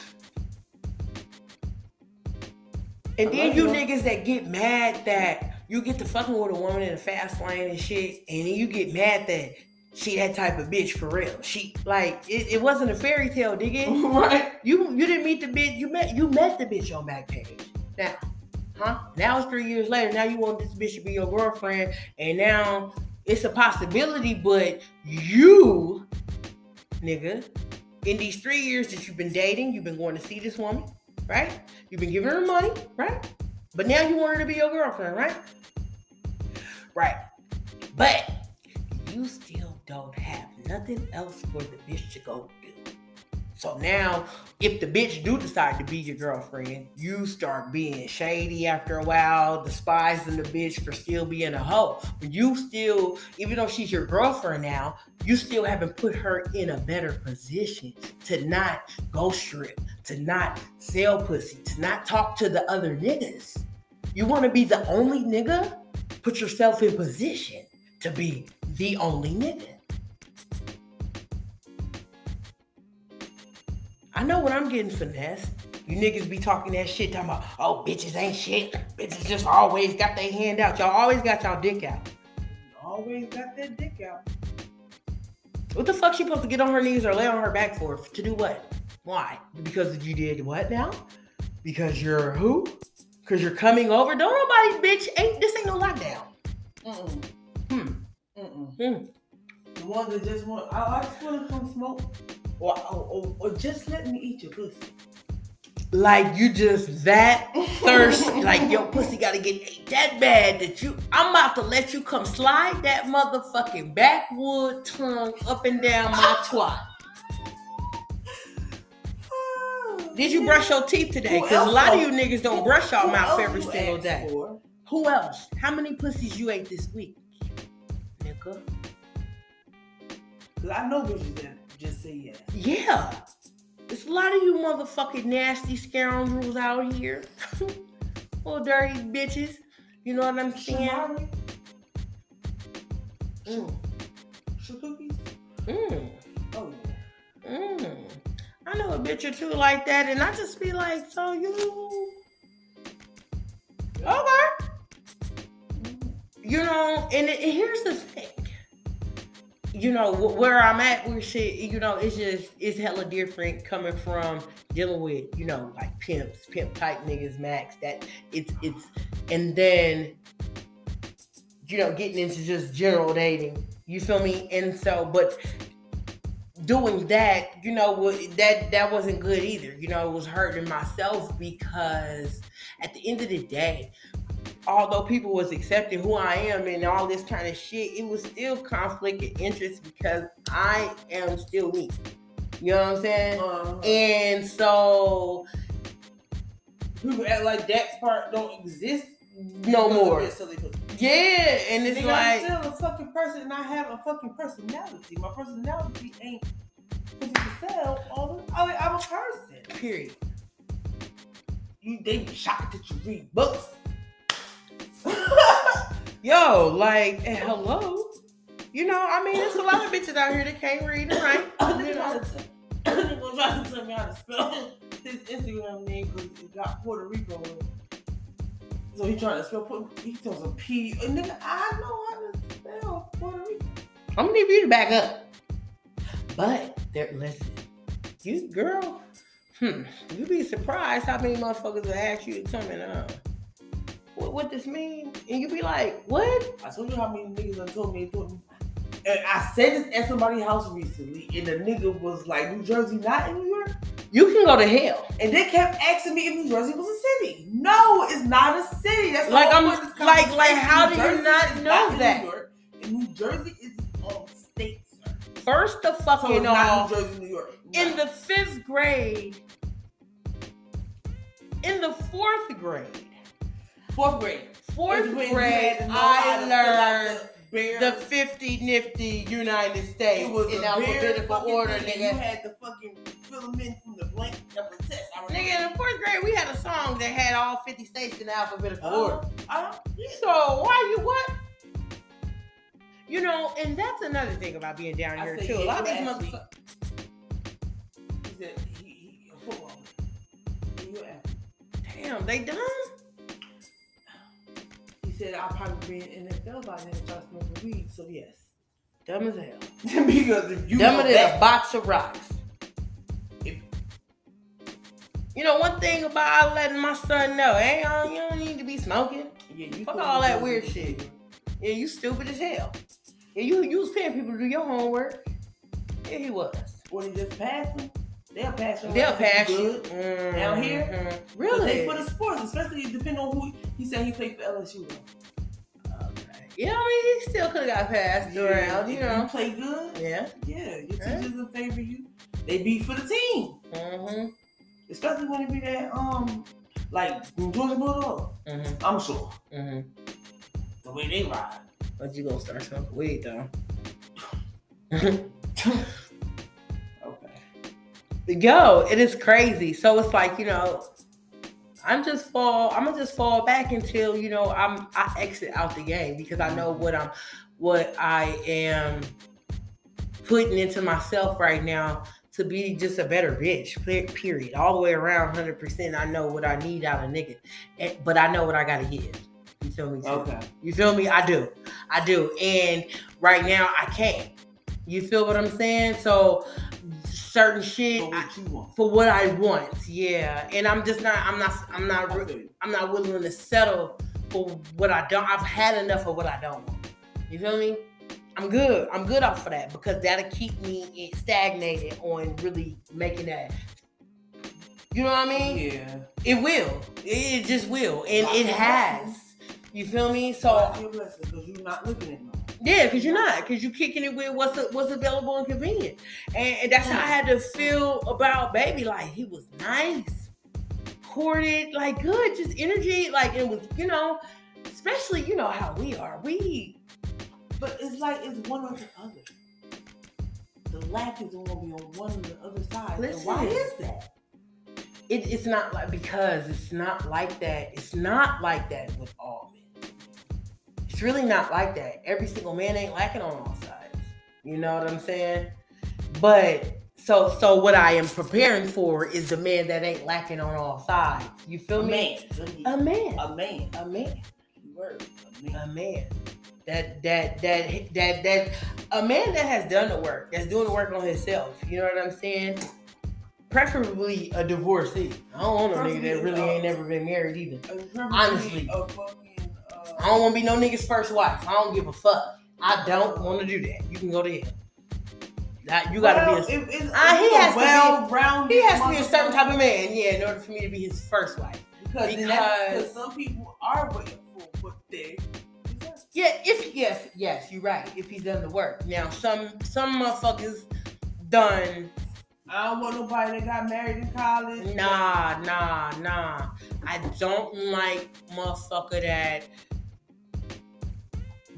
And then you you. niggas that get mad that you get to fucking with a woman in a fast lane and shit, and you get mad that she that type of bitch for real. She like it, it wasn't a fairy tale, digga. right. You you didn't meet the bitch, you met you met the bitch on Backpage. Now, huh? Now it's three years later. Now you want this bitch to be your girlfriend, and now it's a possibility, but you, nigga, in these three years that you've been dating, you've been going to see this woman, right? You've been giving her money, right? But now you want her to be your girlfriend, right? Right. But you still don't have nothing else for the bitch to go do. So now, if the bitch do decide to be your girlfriend, you start being shady after a while, despising the bitch for still being a hoe. But you still, even though she's your girlfriend now, you still haven't put her in a better position to not go strip, to not sell pussy, to not talk to the other niggas. You want to be the only nigga? Put yourself in position to be the only nigga. I know when I'm getting finessed. You niggas be talking that shit, talking about, oh, bitches ain't shit. Bitches just always got their hand out. Y'all always got y'all dick out. Always got that dick out. What the fuck she supposed to get on her knees or lay on her back for? To do what? Why? Because you did what now? Because you're who? Because you're coming over? Don't nobody, bitch, ain't this ain't no lockdown. Mm-mm. Hmm. Mm-mm. Hmm. The ones that just want, I, I just want to come smoke, or, or, or, or just let me eat your pussy. Like you just that thirsty, like your pussy gotta get ate that bad that you I'm about to let you come slide that motherfucking backwood tongue up and down my twat. Did you brush your teeth today? Because a lot of you though? niggas don't brush your Who mouth every single day. for? Who else? How many pussies you ate this week? Nigga. Cause I know bitches that just say yes. Yeah. There's a lot of you motherfucking nasty scoundrels out here. Little dirty bitches. You know what I'm saying? Shamari, Mm, cookies. mm, Oh mm. I know a bitch or two like that, and I just be like, so you. Okay. You know, and, and here's the thing. you know where I'm at with shit. You know, it's just it's hella different coming from dealing with you know like pimps, pimp type niggas, max. That it's it's and then you know getting into just general dating. You feel me? And so, but doing that, you know, that that wasn't good either. You know, it was hurting myself because at the end of the day, although people was accepting who I am and all this kind of shit, it was still conflict of interest because I am still me. You know what I'm saying? Uh, And so people act like that part don't exist no more. Yeah, so they put- Yeah, and it's Nigga, like I'm still a fucking person and I have a fucking personality. My personality ain't pussy to sell. All the, I mean, I'm a person. period. You they be shocked that you read books. Yo, like eh, hello. You know, I mean, there's a lot of bitches out here that can't read and write. You know? nigga trying to tell me how to spell his Instagram name because it got Puerto Rico. in it. So he trying to spell Puerto He tells a P. Uh, Nigga, I know how to spell Puerto. I'm gonna need you to back up. But there, listen, you girl, hmm, you be surprised how many motherfuckers will ask you to come and uh, what, what this mean? And you be like, what? I told you how many niggas done told me they told me. And I said this at somebody's house recently, and the nigga was like, New Jersey not in New York? You can go to hell. And they kept asking me if New Jersey was a city. No, it's not a city. That's Like, I'm- like- like, how do you not know in that? New York, and New Jersey is its own state, sir. First the So fucking it's not off, New Jersey, uh, New York. in the fifth grade, in the fourth grade, fourth grade. fourth grade, had to know how I learned the the 50 nifty United States it was in alphabetical order, and nigga. You had the fucking fill them in from the blank number test. Nigga, in the fourth grade, we had a song that had all 50 states in alphabetical Uh, order. uh, yeah. So why you what? You know, and that's another thing about being down I here too. yeah, A lot of these motherfuckers. He said he, he a football. Damn, they done. Said I'll probably be in NFL by then if I smoke weed. So yes, Dumb as hell. because if you Dumber know than a box of rocks. If- You know, one thing about letting my son know, hey, you don't need to be smoking. yeah, you Fuck all that weird the- shit. Yeah, you stupid as hell. Yeah, you you was paying people to do your homework. Yeah, he was. When he just passed him, they'll pass you. They'll you pass you. Down here? Really? They for the sports, especially depending on who. He said he played for LSU. Okay. Yeah, I mean, he still could have got passed around, you know. You play good. Yeah. Yeah, your Yeah. teachers will favor you. They beat for the team, Mm-hmm. especially when it be that um like Georgia Bulldogs. Mm-hmm. I'm sure Mm-hmm. the way they ride. But you gonna start smoking weed though. Yo, it is crazy. So it's like, you know, I'm just fall, I'm gonna just fall back until, you know, I'm I exit out the game because I know what I'm what I am putting into myself right now to be just a better bitch. Period. All the way around 100%. I know what I need out of nigga. Eh, but I know what I gotta give. You feel me? too? Okay. You feel me? I do. I do. And right now I can't. You feel what I'm saying? So certain shit For what want. for what I want. Yeah. And I'm just not I'm not I'm not I'm not willing to settle for what I don't I've had enough of what I don't want. You feel me? I'm good. I'm good off of that because that'll keep me stagnated on really making that. You know what I mean? Yeah. It will. It just will. And it has. blessings. You feel me? So So your blessing because you're not looking at. Yeah, because you're not, because you're kicking it with what's what's available and convenient, and, and that's how I had to feel about baby. Like he was nice, courted, like good, just energy. Like it was, you know, especially you know how we are. We But it's like it's one or the other. The lack is gonna be on one or the other side. And why is that? it, it's not like because it's not like that. It's not like that with all. It's really not like that. Every single man ain't lacking on all sides. You know what I'm saying? But so so what I am preparing for is the man that ain't lacking on all sides. You feel me? man. A man. A man. A man. Word. A man. A man. That that that that that a man that has done the work, that's doing the work on himself. You know what I'm saying? Preferably a divorcee. I don't want a nigga that really ain't never been married either. Honestly. a fucking, I don't want to be no nigga's first wife. I don't give a fuck. I don't want to do that. You can go to hell. That you gotta well, be. A, it- it's- Ah, he has well-rounded he has to be a certain type of man, yeah, in order for me to be his first wife. Because, Because- some people are waiting for what they. Yeah, if yes, yes, you're right. If he's done the work. Now, some some motherfuckers done. I don't want nobody that got married in college. Nah, nah, nah. I don't like motherfucker that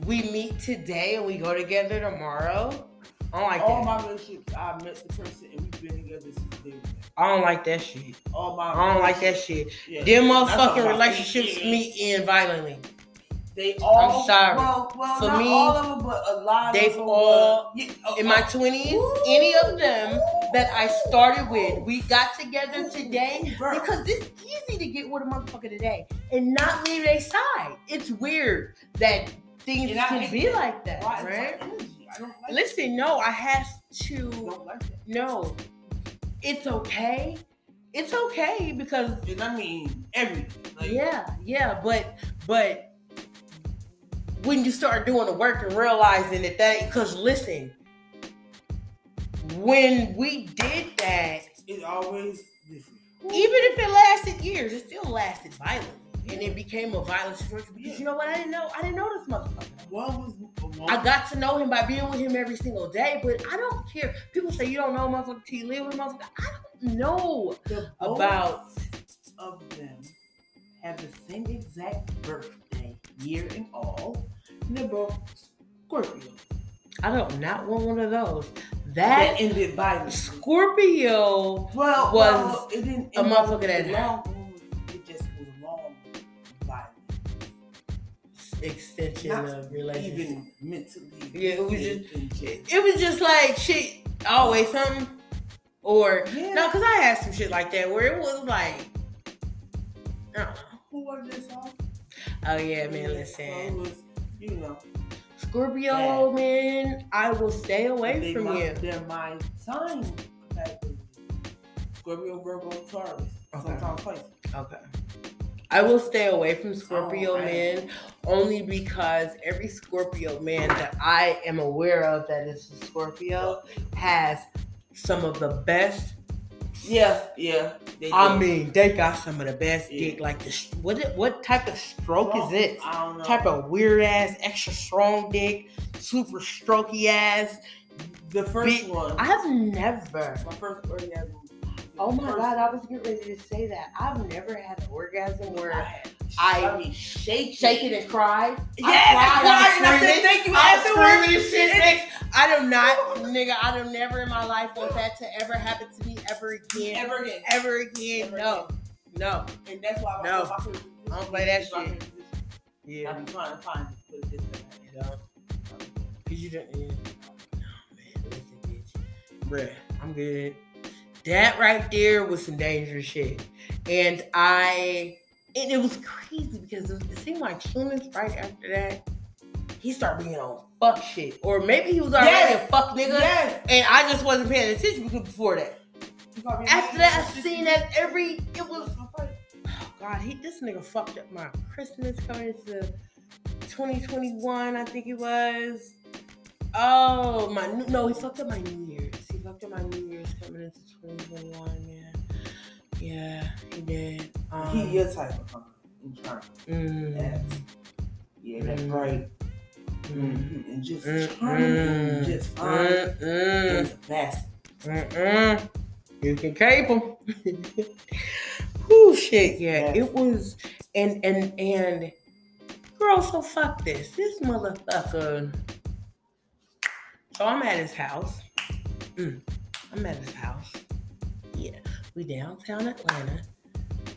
we meet today and we go together tomorrow. I don't like All that. my relationships, I met the person and we've been together since day one. I don't like that shit. All my I don't like that shit. Yeah. Them motherfucking relationships me. meet in violently. They all. I'm sorry. Well, well, For not me, all of them, but a lot they've of them. all- yeah, oh, In my oh, twenties, any of them ooh, that I started with, we got together today ooh, girl. because it's easy to get with a motherfucker today and not leave their side. It's weird that things And can be like that, right? my energy? I don't like Listen, no, I have to. like that. No, it's okay. It's okay because And I mean everything. Like, yeah, yeah, but but when you start doing the work and realizing that that because listen, when we did that, It always listen. even if it lasted years, it still lasted violently. And it became a violent situation because you know what? I didn't know. I didn't know this motherfucker. One was one, I got to know him by being with him every single day, but I don't care. People say you don't know a motherfucker you live with motherfucker. I don't know the about of them have the same exact birthday, year and all. And they're both Scorpio. I don't not want one of those. That That ended by Scorpio Well, was well, it didn't a motherfucker that long. Extension Not of relationship. Even mentally. Yeah, it was just- It was just like shit, always something. Or Yeah. no, because I had some shit like that where it was like, I don't know. Who was this song? Oh yeah, man. Listen, was, you know, Scorpio, man, I will stay away from my, you. They're my sign. Scorpio, Virgo, Taurus. Okay. Sometimes Pisces. Okay. I will stay away from Scorpio oh, Alright. men only because every Scorpio man that I am aware of that is a Scorpio has some of the best. Yeah, yeah. They I mean, they got some of the best Yeah. dick. Like this, what? What type of stroke is it? I don't know. Type of weird ass, extra strong dick, super strokey ass. the first big- one. I have never. my first orgasm. Oh my god, I was getting ready to say that. I've never had an orgasm I, where I I shake, shake it and cry. Yeah, I cried and I said thank you I'm afterwards. screaming and shit, bitch. I do not, nigga. I do never in my life want that to ever happen to me ever again. Ever again. Ever again. Ever no. No. And that's why No. my favorite I don't play that shit. Yeah. I'm trying to find it, but it's just You know. Cause you don't. Yeah. No, man. Listen, bitch. Bruh, I'm good. That right there was some dangerous shit, and I. And it was crazy because it, it seemed like as right after that, he started being on fuck shit, or maybe he was already Yes. a fuck nigga, Yes. and I just wasn't paying attention before that. After that, I seen that every. It was. Oh God, he this nigga fucked up my Christmas coming into 2021. I think it was. Oh my no, he fucked up my New Year's. He fucked up my New Year's into 2021. Yeah, yeah, he did. Um, He your type of hunter in mm, Yes. Yeah, that's Mm. bright. mm, Mm-hmm. And just mm, charming and just fine. mm, mm. He's the best. Mm-mm. You can cape them. Whoo, shit, yeah. It was, and and and, girl. So fuck this. This motherfucker. So I'm at his house. Mm, I'm at his house. Yeah, we downtown Atlanta.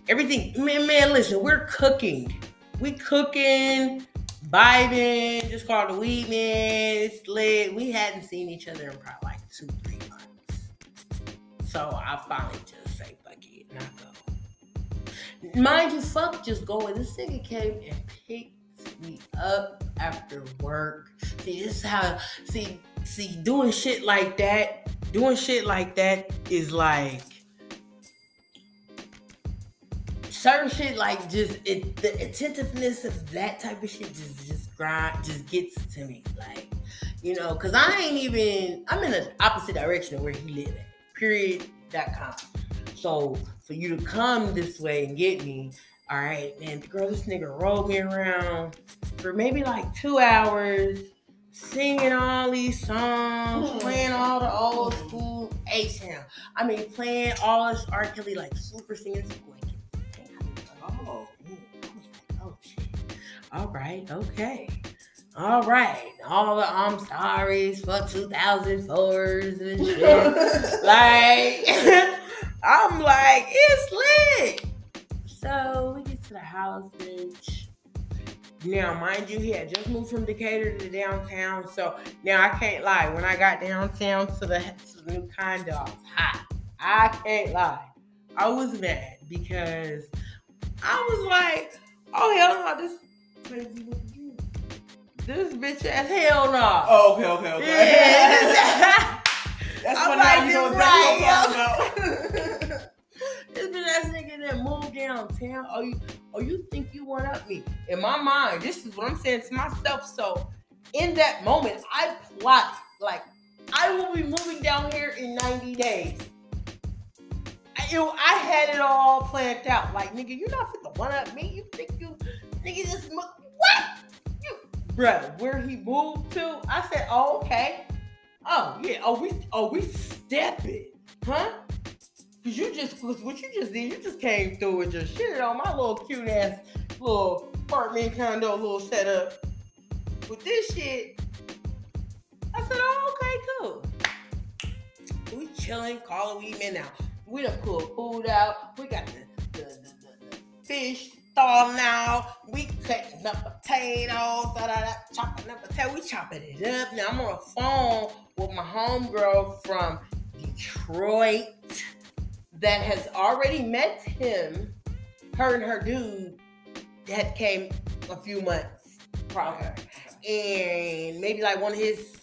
Everything, man, man. Listen, we're cooking. We cooking, vibing. Just called the weed man. It's lit. We hadn't seen each other in probably like two, three months. So I finally just say fuck it and I go. Mind you, fuck just going. This nigga came and picked me up after work. See, this is how see see doing shit like that, doing shit like that is like certain shit like just it the attentiveness of that type of shit just just grind just gets to me. Like, you know, cause I ain't even I'm in the opposite direction of where he live at. Period. Dot com. So for you to come this way and get me, all right, man, girl, this nigga rolled me around for maybe like two hours, singing all these songs, mm. playing all the old school H Town. I mean, playing all this R. Kelly, like super singing Oh, oh shit. All right, okay. All right, all the I'm sorry's for 2004s and shit. like, I'm like, it's lit. So we get to the house, bitch. Now, mind you, he had just moved from Decatur to downtown. So now I can't lie. When I got downtown to the, to the new condo, I was hot. I can't lie. I was mad because I was like, oh hell no, this crazy this bitch ass hell no. Oh, okay, okay, okay. Yeah. That's I'm like, you know exactly what I'm talking about. nigga that moved downtown. Oh, you, oh, you think you one up me? In my mind, this is what I'm saying to myself. So, in that moment, I plot like I will be moving down here in 90 days. I, you I had it all planned out. Like, nigga, you're not fit to one up me. You think you, nigga, just what? You, bruh, where he moved to? I said, oh, okay. Oh yeah. Oh we. Oh we stepping, huh? Cause you just, cause what you just did, you just came through and just shit on my little cute ass little apartment condo little setup. With this shit, I said, oh okay, cool. We chilling, calling we men now. We done pulled food out. We got the, the, the, the, fish thawing now. We cutting up potatoes, da, da, da, chopping up potatoes. We chopping it up. Now I'm on the phone with my homegirl from Detroit that has already met him. Her and her dude that came a few months prior. And maybe like one of his,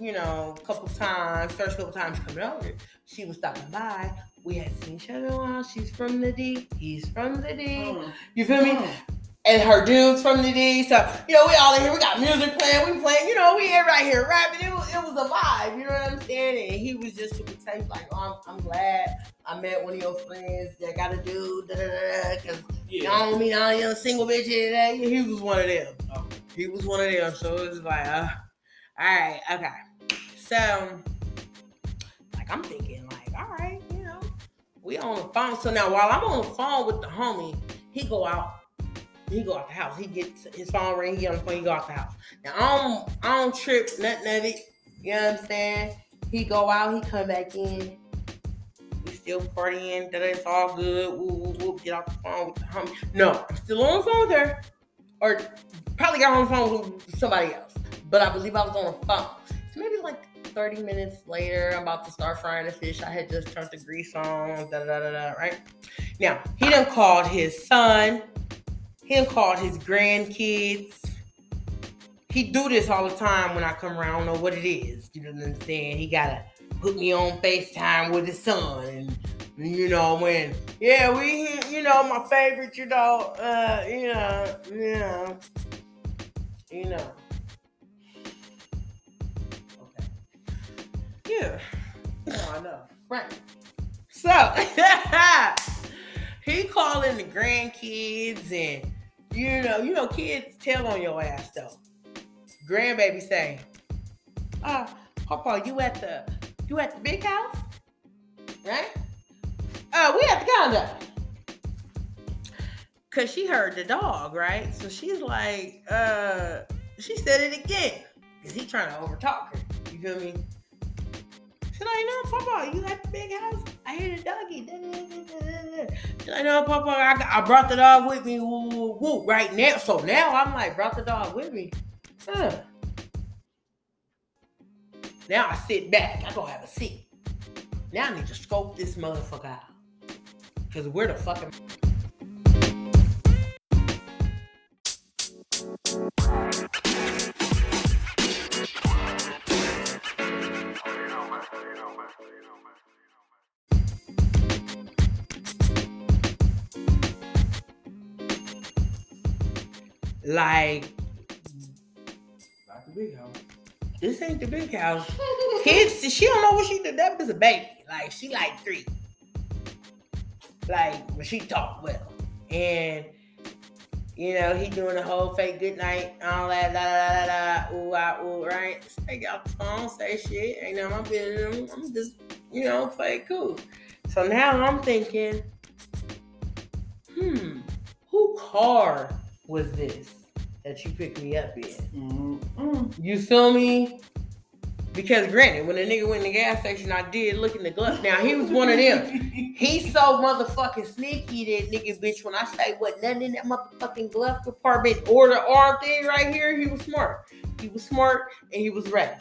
you know, couple times, first couple times coming over, she was stopping by. We had seen each other a while. She's from the D. He's from the D. Mm. You feel me? Mm and her dudes from the D. So, you know, we all in here, we got music playing, we playing, you know, we here right here rapping. It was, it was a vibe, you know what I'm saying? And he was just super tight, like, oh, I'm, I'm glad I met one of your friends that got a dude, da da da, because yeah. I don't mean all young single bitches. That. He was one of them. Oh. He was one of them. So it was like, uh, all right, okay. So, like, I'm thinking, like, all right, you know, we on the phone. So now while I'm on the phone with the homie, he go out he go out the house. He gets his phone ring. He on the phone. He go out the house. Now I don't, I don't trip nothing of it. You know what I'm saying? He go out. He come back in. We still partying. That it's all good. Woo, woo, woo. Get off the phone with the homie. No, I'm still on the phone with her, or probably got on the phone with somebody else. But I believe I was on the phone. So maybe like 30 minutes later, I'm about to start frying the fish. I had just turned the grease on, da da da da, right? Now, he done called his son, he called his grandkids. He do this all the time when I come around. I don't know what it is. You know what I'm saying? He gotta put me on FaceTime with his son. And you know, when yeah, we you know, my favorite, you know, uh, you know, you know, you know. Okay. Yeah. Oh, I know. Right. So he calling the grandkids and you know, you know, kids tell on your ass though. Grandbaby say, "Ah, uh, Papa, you at the you at the big house, right? Uh, we at the condo." Cause she heard the dog, right? So she's like, uh, she said it again. Cause he trying to overtalk her. You feel me? She's like, no, Papa, you at the big house? I hear the doggy. She's like, no, Papa, I, I brought the dog with me. Woo, woo, woo, right now. So now I'm like, brought the dog with me. Huh. Now I sit back. I go have a seat. Now I need to scope this motherfucker out. Cause we're the fucking Like, Not the big house. this ain't the big house. Kids, she don't know what she did. That was a baby. Like, she like three. Like, when she talk well. And, you know, he doing the whole fake good night, all that, da da da da, ooh, ah, ooh, right? Say off the phone, say shit. Ain't of my business. I'm just, you know, play cool. So now I'm thinking, hmm, who car was this that you picked me up in? Mm-mm. You feel me? Because granted, when the nigga went in the gas station, I did look in the glove. Now he was one of them. He's so motherfucking sneaky that nigga bitch. When I say what nothing in that motherfucking glove compartment or the arm thing right here, he was smart. He was smart and he was ready.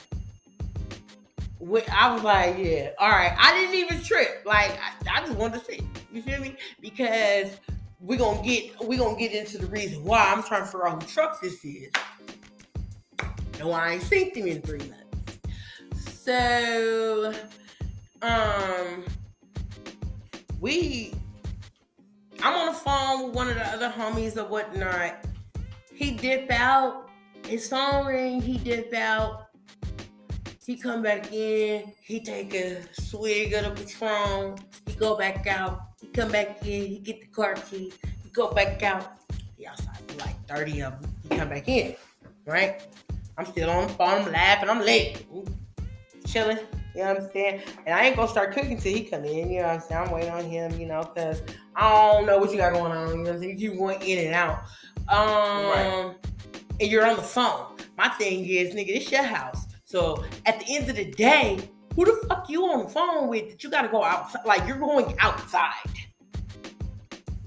When I was like, yeah, all right. I didn't even trip. Like I, I just wanted to see. You feel me? Because we're gonna get we gonna get into the reason why I'm trying to figure out who truck this is. And why I ain't seen him in three months. So um we I'm on the phone with one of the other homies or whatnot. He dip out, his phone ring, he dip out. He come back in, he take a swig of the Patron, he go back out, come back in, he get the car key, he go back out. He outside like 30 of them. He come back in, right? I'm still on the phone, I'm laughing, I'm late. Chilling, you know what I'm saying? And I ain't gonna start cooking till he come in, you know what I'm saying? I'm waiting on him, you know, cause I don't know what you got going on, you know what I'm saying? You keep going in and out. Um Right. and you're on the phone. My thing is, nigga, this your house. So at the end of the day, who the fuck you on the phone with that you gotta go outside? Like you're going outside.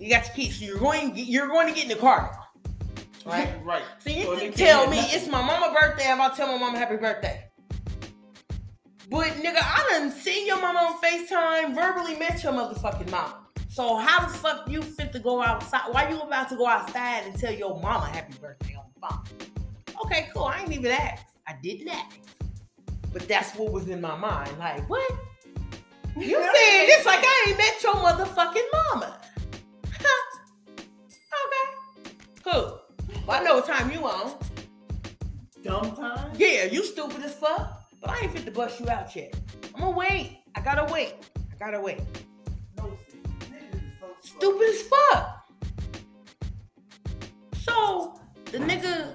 You got your keys, so you're going you're going to get in the car. Right? right. So you Well, can tell me nothing. it's my mama birthday, I'm about to tell my mama happy birthday. But nigga, I done seen your mama on FaceTime, verbally met your motherfucking mama. So how the fuck you fit to go outside? Why you about to go outside and tell your mama happy birthday on the phone? Okay, cool. I ain't even asked. I didn't ask. But that's what was in my mind. Like, what? You saying this like I ain't met your motherfucking mama. Cool. Well, I know what time you on. Dumb time. Yeah, you stupid as fuck. But I ain't fit to bust you out yet. I'm gonna wait. I gotta wait. I gotta wait. No, see, so. Stupid as fuck. So the nigga,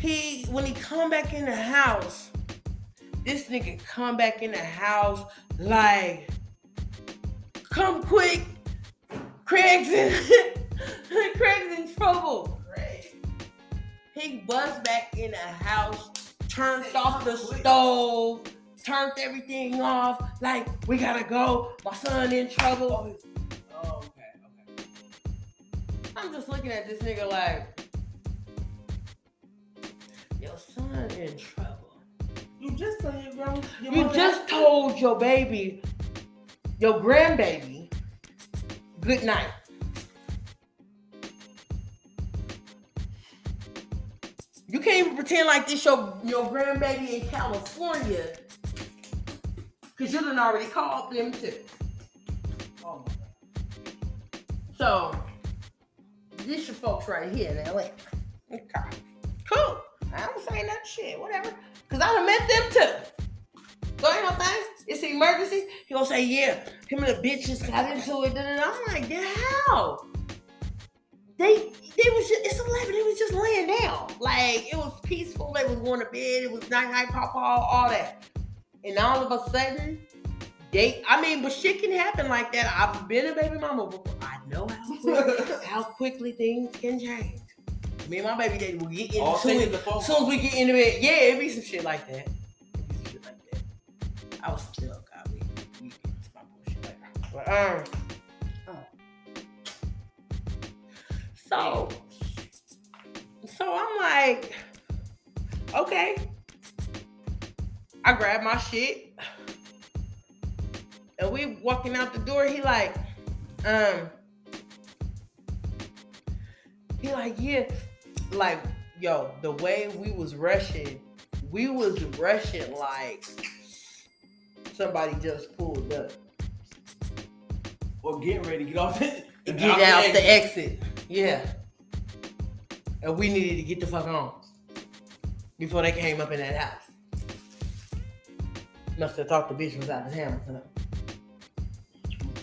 he when he come back in the house, this nigga come back in the house like, come quick, Craig's in, Craig's in trouble. Great. He buzzed back in the house, turned off the stove, turned everything off. Like, we gotta go. My son in trouble. Oh, oh, okay, okay. I'm just looking at this nigga like, your son in trouble. You just told your grandma. Your You just told your baby, your grandbaby, good night. Can't even pretend like this your your grandbaby in California, cause you done already called them too. Oh my god. So this your folks right here in LA. Okay, cool. I don't say that shit, whatever, cause I done met them too. So ain't no thing. It's an emergency. He gonna say, yeah, him and the bitches got into it. da. I'm like, yeah, how? They they was just it's eleven. They was just laying down. Like it was peaceful. They was going to bed. It was night night pop all all that. And all of a sudden, they I mean, but shit can happen like that. I've been a baby mama before. I know how quick, how quickly things can change. Me and my baby daddy will get into it. things the phone As soon as we get into bed, yeah, it be some shit like that. It be some shit like that. I was still God, we we get my bullshit later. But um, so so I'm like, okay. I grab my shit, and we walking out the door. He like, um, he like, yeah, like, yo, the way we was rushing, we was rushing like somebody just pulled up. or getting ready to get off it. Get out the exit. Yeah. and we needed to get the fuck on before they came up in that house. Must have thought the bitch was out of town. Huh?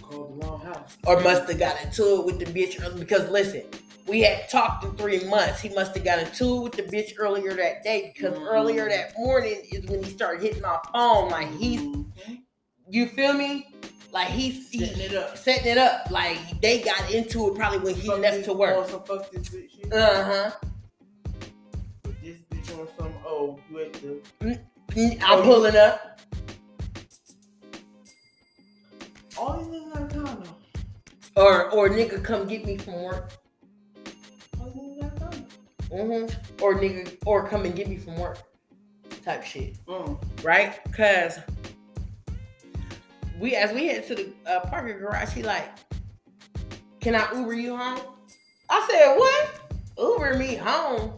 Called the wrong house. Or must have got into it with the bitch because listen, we had talked in three months. He must have got into it with the bitch earlier that day because Mhm. earlier that morning is when he started hitting my phone. Like he's, you feel me? Like he's he- setting it up. setting it up. Like they got into it probably when he Fuck left to work. some fuck this bitch shit. Uh huh. Put this bitch on some. Oh, you at the. I'm pulling up. All these niggas of town though. Or or nigga come get me from work. All these niggas out of town. Mm-hmm. Or nigga or come and get me from work. Type shit. Mm. right? Cause we as we head to the uh, parking garage, he like, "Can I Uber you home?" I said, "What? Uber me home?"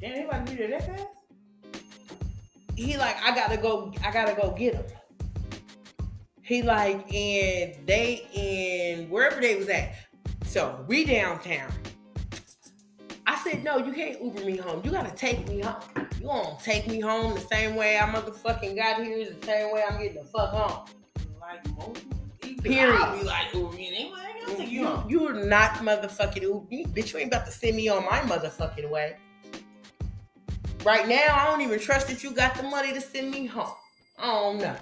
Damn, anybody do that fast? He like, "I gotta go. I gotta go get him." He like, and they in wherever they was at. So we downtown. I said, "No, you can't Uber me home. You gotta take me home. You gonna take me home the same way I motherfucking got here is the same way I'm getting the fuck home." Like Period. I'll be like, Uber me. They like, I'll You, you're not motherfucking Uber. Bitch, you ain't about to send me on my motherfucking way. Right now, I don't even trust that you got the money to send me home. I don't know.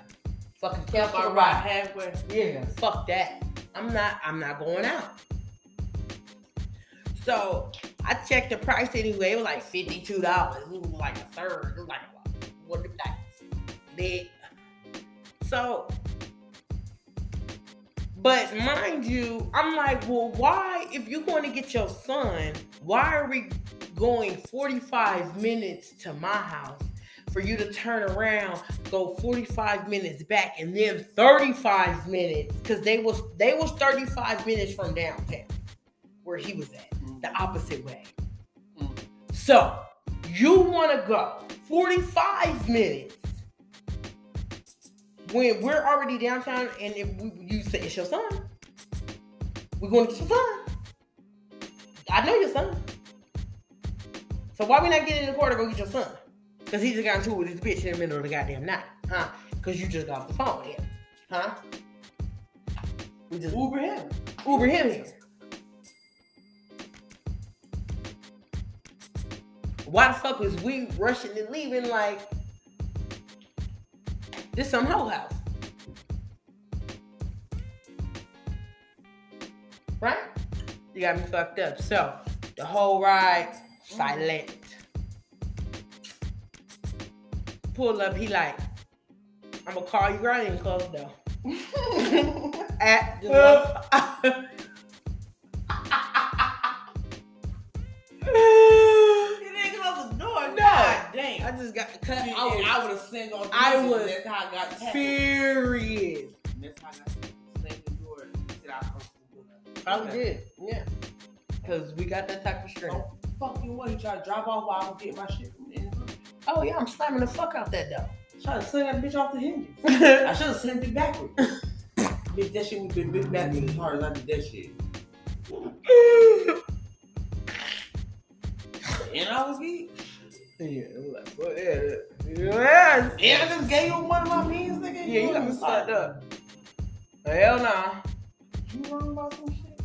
Fucking cancel I ride. halfway. Yeah, fuck that. I'm not. I'm not going out. So I checked the price anyway. It was like fifty two dollars. It was like a third. It was like what the like big. So, but mind you, I'm like, well, why? If you're going to get your son, why are we going 45 minutes to my house for you to turn around, go 45 minutes back, and then 35 minutes because they was they was 35 minutes from downtown where he was at the opposite way. Mm. So you want to go 45 minutes when we're already downtown, and if we, you say it's your son, we're going to get your son. I know your son. So why we not get in the car to go get your son? Because he just got into it with his bitch in the middle of the goddamn night, huh? Because you just got off the phone with him, huh? We just Uber him. Uber him here. Why the fuck was we rushing and leaving like this some whole house? Right? You got me fucked up. So the whole ride silent. Pull up, he like, I'm gonna call you right in close though. At the I just got cut. I I would have sent on. I YouTube. was That's how I got furious. That's how I got tackled. Slammed the door. I closed the. Probably did. Yeah. Cause we got that type of strength. So fucking what? He tried to drop off while I was getting my shit from the. Oh yeah, I'm slamming the fuck out that door. Tried to send that bitch off the hinges. I should have sent it backwards. bitch, that shit would been big backwards as hard as I did that shit. And I was geek. Yeah, like, well, yeah, yes. And I just gave you one of my pins, nigga. Yeah, you got me fucked up. Hell nah. You wrong about some shit?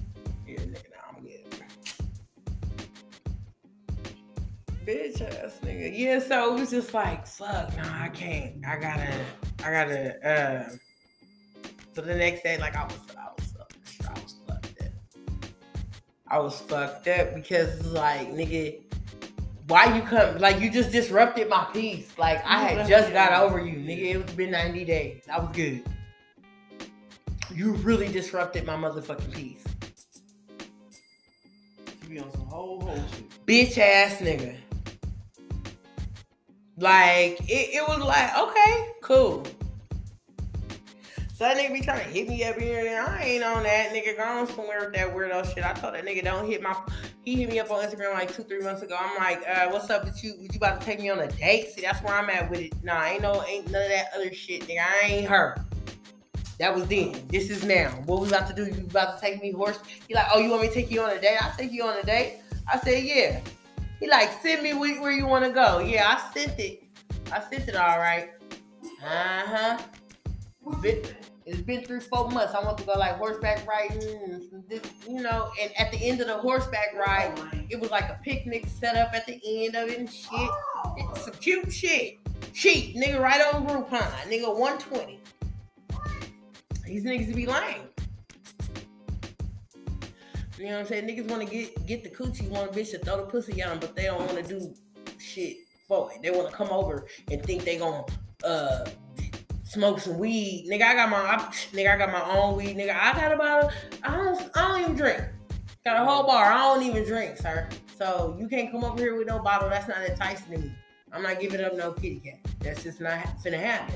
Yeah, nigga, nah, I'm good. Bitch ass nigga. Yeah, so it was just like, fuck, nah, I can't. I gotta, I gotta, uh. So the next day, like, I was, I was, I was fucked up. I was fucked up because, like, nigga, why you come? Like, you just disrupted my peace. Like, I had just got over you, nigga. It's been 90 days. I was good. You really disrupted my motherfucking peace. You be on some whole whole shit. bitch ass nigga. Like it, it was like okay, cool. So that nigga be trying to hit me up here, and I ain't on that nigga. Gone somewhere with that weirdo shit. I told that nigga don't hit my. He hit me up on Instagram like two, three months ago. I'm like, uh, what's up with you? Would You about to take me on a date? See, that's where I'm at with it. Nah, ain't no, ain't none of that other shit, nigga. I ain't her. That was then. This is now. What we about to do? You about to take me horse? He like, oh, you want me to take you on a date? I'll take you on a date. I said, yeah. He like, send me where, you want to go. Yeah, I sent it. I sent it all right. Uh huh. It's been three, four months. I want to go like horseback riding, this, you know. And at the end of the horseback ride, it was like a picnic set up at the end of it and shit. It's some cute shit. Cheap, nigga, right on Groupon, nigga, 120. These niggas be lame. You know what I'm saying? Niggas want to get get the coochie, want a bitch to throw the pussy on, but they don't want to do shit for it. They want to come over and think they gonna uh smoke some weed. Nigga, I got my I, nigga, I got my own weed. Nigga, I got a bottle. I don't I don't even drink. Got a whole bar. I don't even drink, sir. So you can't come over here with no bottle. That's not enticing to me. I'm not giving up no kitty cat. That's just not finna happen.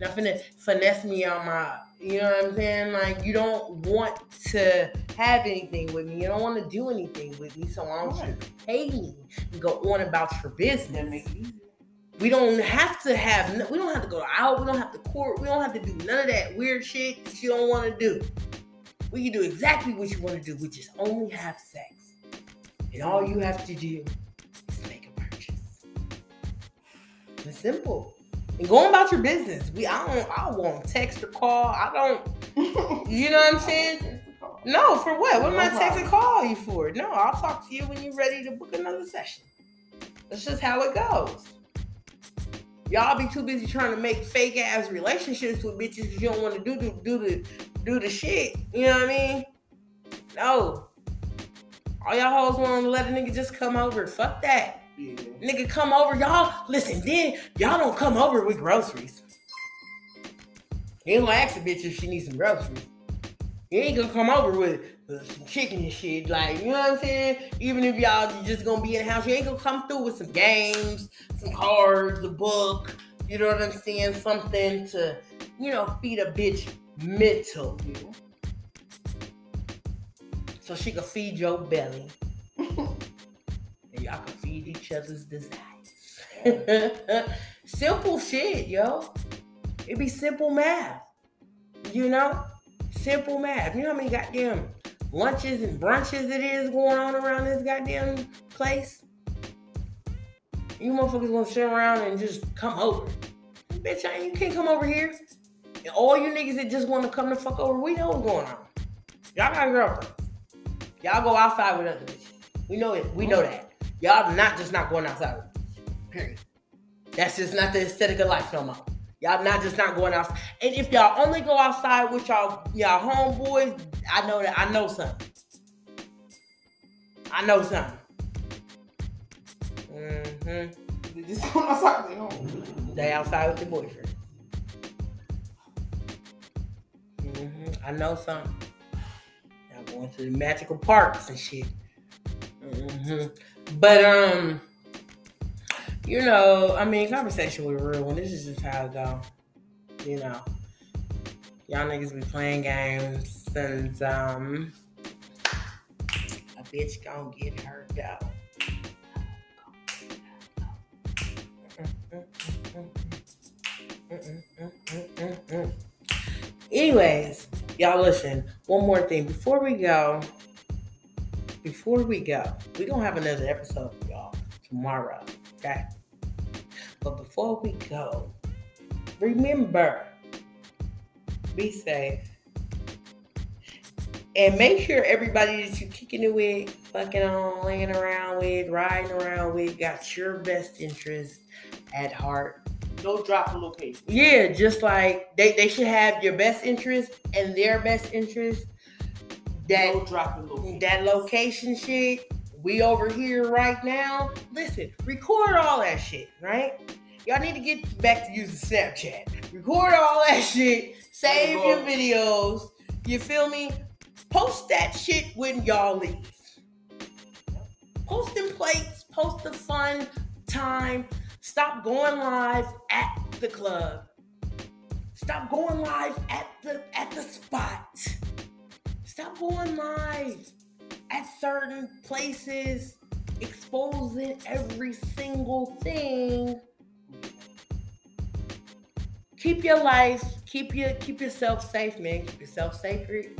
Not finna finesse me on my, you know what I'm saying? Like you don't want to have anything with me. You don't want to do anything with me. So why don't you pay me and go on about your business? We don't have to have. We don't have to go out. We don't have to court. We don't have to do none of that weird shit that you don't want to do. We can do exactly what you want to do, which is only have sex. And all you have to do is make a purchase. It's simple. And going about your business. We I don't I won't text or call. I don't you know what I'm saying? No, for what? What am I texting call you for? No, I'll talk to you when you're ready to book another session. That's just how it goes. Y'all be too busy trying to make fake ass relationships with bitches because you don't want to do, do do the do the shit. You know what I mean? No. All y'all hoes want to let a nigga just come over. Fuck that. Yeah. Nigga come over. Y'all listen, then y'all don't come over with groceries. You ain't gonna ask a bitch if she needs some groceries. You ain't gonna come over with chicken and shit. Like, you know what I'm saying? Even if y'all just gonna be in the house, you ain't gonna come through with some games, some cards, a book. You know what I'm saying? Something to, you know, feed a bitch mental. You. So she can feed your belly. and y'all can feed each other's desires. simple shit, yo. It be simple math. You know? Simple math. You know how many goddamn lunches and brunches it is going on around this goddamn place? You motherfuckers to sit around and just come over. Bitch, I, you can't come over here. And all you niggas that just want to come the fuck over, we know what's going on. Y'all got girlfriends. Y'all go outside with other bitches. We know it. We know that. Y'all not just not going outside with bitches. Period. That's just not the aesthetic of life no more. Y'all not just not going outside. And if y'all only go outside with y'all y'all homeboys, I know that I know something. I know something. Mm-hmm. Just going outside with home. They outside with their boyfriend. Mm-hmm. I know something. Y'all going to the magical parks and shit. Mm-hmm. But um, you know, I mean, conversation with real one. This is just how it go. You know, y'all niggas be playing games and um, a bitch gonna get hurt though. Anyways, y'all listen. One more thing before we go. Before we go, we gonna have another episode for y'all tomorrow. Okay. But before we go, remember, be safe. And make sure everybody that you're kicking it with, fucking on, laying around with, riding around with, got your best interest at heart. No drop the location. Yeah, just like they, they should have your best interest and their best interest. That no drop the location. That location shit. We over here right now. Listen, record all that shit, right? Y'all need to get back to using Snapchat. Record all that shit. Save your videos. You feel me? Post that shit when y'all leave. Post them plates. Post the fun time. Stop going live at the club. Stop going live at the at the spot. Stop going live at certain places, exposing every single thing. Keep your life, keep your keep yourself safe, man. Keep yourself sacred.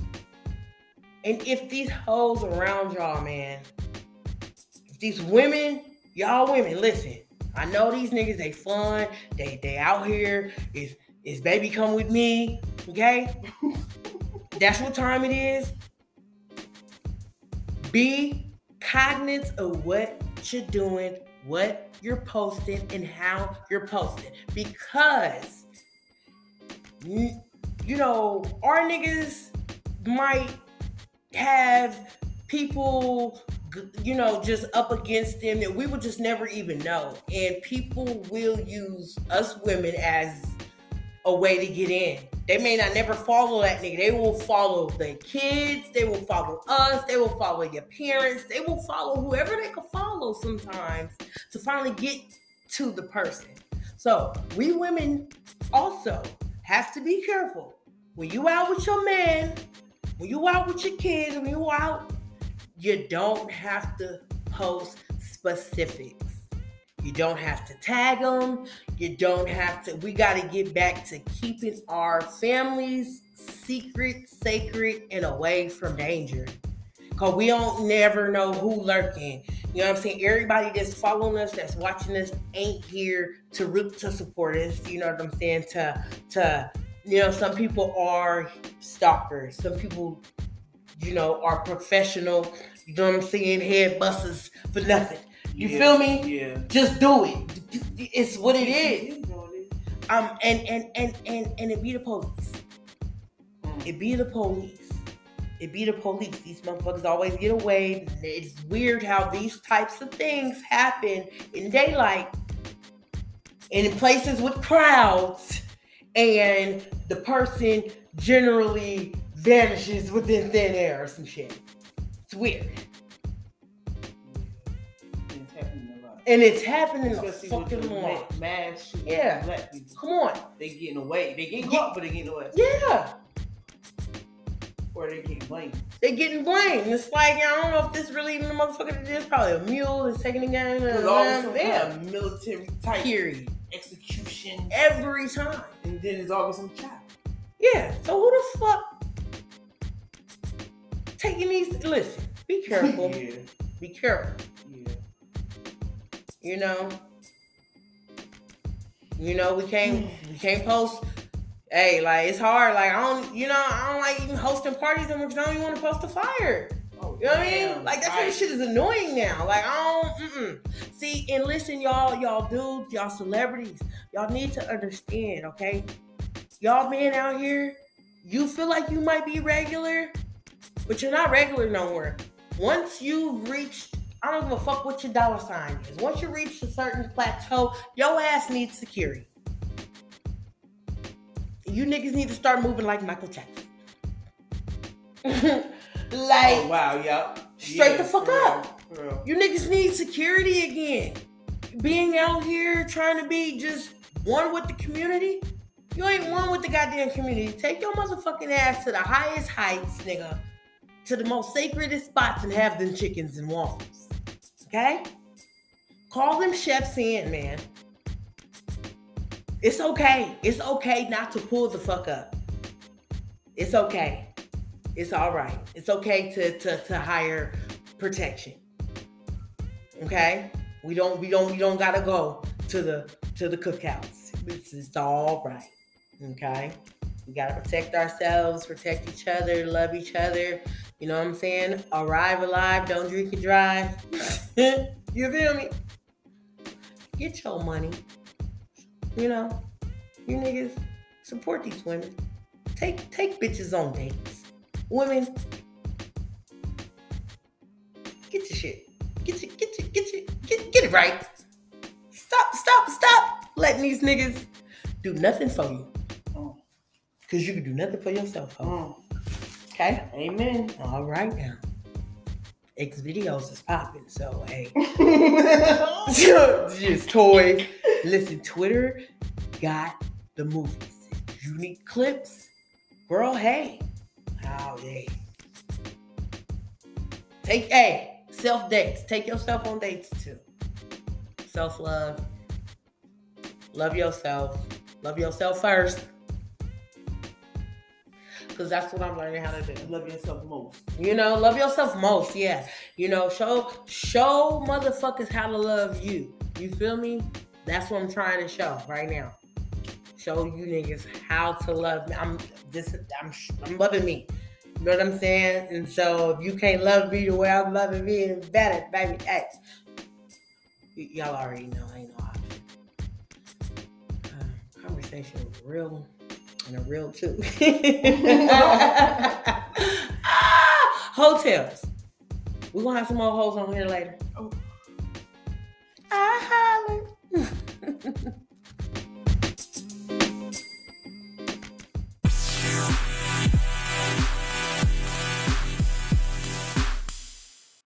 And if these hoes around y'all, man, these women, y'all women, listen. I know these niggas, they fun. They they out here. Is is baby come with me? Okay. That's what time it is. Be cognizant of what you're doing, what you're posting, and how you're posting. Because you know, our niggas might have people you know, just up against them that we would just never even know. And people will use us women as a way to get in. They may not never follow that nigga. They will follow the kids. They will follow us. They will follow your parents. They will follow whoever they can follow sometimes to finally get to the person. So we women also have to be careful. When you out with your man, when you out with your kids, when you out you don't have to post specifics. You don't have to tag them. You don't have to. We got to get back to keeping our families secret, sacred, and away from danger. Cause we don't never know who lurking. You know what I'm saying? Everybody that's following us, that's watching us, ain't here to root to support us. You know what I'm saying? To to you know, some people are stalkers. Some people you know, are professional, you know what I'm saying, head busters for nothing. You yeah, feel me? Yeah. Just do it. It's what it is. Um, and and and and and it be the police. Mm. It be the police. It be the police. These motherfuckers always get away. It's weird how these types of things happen in daylight and in places with crowds, and the person generally vanishes within thin air or some shit. It's weird. And it's happening Especially a fucking lot. Mass yeah. Black people. Come on. They getting away. They getting caught, but they getting away. Yeah. Or they getting blamed. They getting blamed. It's like I don't know if this really even the motherfucker that is probably a mule that's taking the gun. Uh, some yeah. kind of military type period execution every time. And then there's always some child. Yeah. So who the fuck taking these. Listen, be careful. yeah. Be careful. You know. You know we can't we can't post. Hey, like it's hard. Like I don't, you know, I don't like even hosting parties and because I don't even want to post a flyer. Oh, you know what I mean? Like that kind of shit is annoying now. Like I don't. Mm-mm. See and listen, y'all, y'all dudes, y'all celebrities, y'all need to understand, okay? Y'all being out here, you feel like you might be regular, but you're not regular no more. Once you've reached, I don't give a fuck what your dollar sign is. Once you reach a certain plateau, your ass needs security. You niggas need to start moving like Michael Jackson. like, oh, wow, yep. Straight yeah, the fuck up. Real, You niggas need security again. Being out here trying to be just one with the community, you ain't one with the goddamn community. Take your motherfucking ass to the highest heights, nigga to the most sacredest spots and have them chickens and waffles. Okay? Call them chefs in, man. It's okay. It's okay not to pull the fuck up. It's okay. It's all right. It's okay to to, to hire protection. Okay? We don't we don't we don't gotta go to the to the cookouts. It's, it's all right. Okay? We gotta protect ourselves, protect each other, love each other. You know what I'm saying? Arrive alive, don't drink and drive. you feel me? Get your money. You know, you niggas support these women. Take take bitches on dates. Women, get your shit. Get your get your get your get, get it right. Stop, stop, stop letting these niggas do nothing for you. Because you can do nothing for yourself. Mm. Okay? Amen. All right now. X videos is popping, so hey. Just toys. Listen, Twitter got the movies. Unique clips. Girl, hey. Oh, yeah. Take, hey, self dates. Take yourself on dates too. Self love. Love yourself. Love yourself first. Because that's what I'm learning how to do. Love yourself most. You know, love yourself most. Yeah. You know, show show motherfuckers how to love you. You feel me? That's what I'm trying to show right now. Show you niggas how to love me. I'm this. I'm I'm loving me. You know what I'm saying? And so if you can't love me the way I'm loving me, it's better, baby. Hey, y- y'all already know. I know. Uh, conversation was real and a real too. Ah, hotels. We're gonna have some more hoes on here later. Oh. I holler.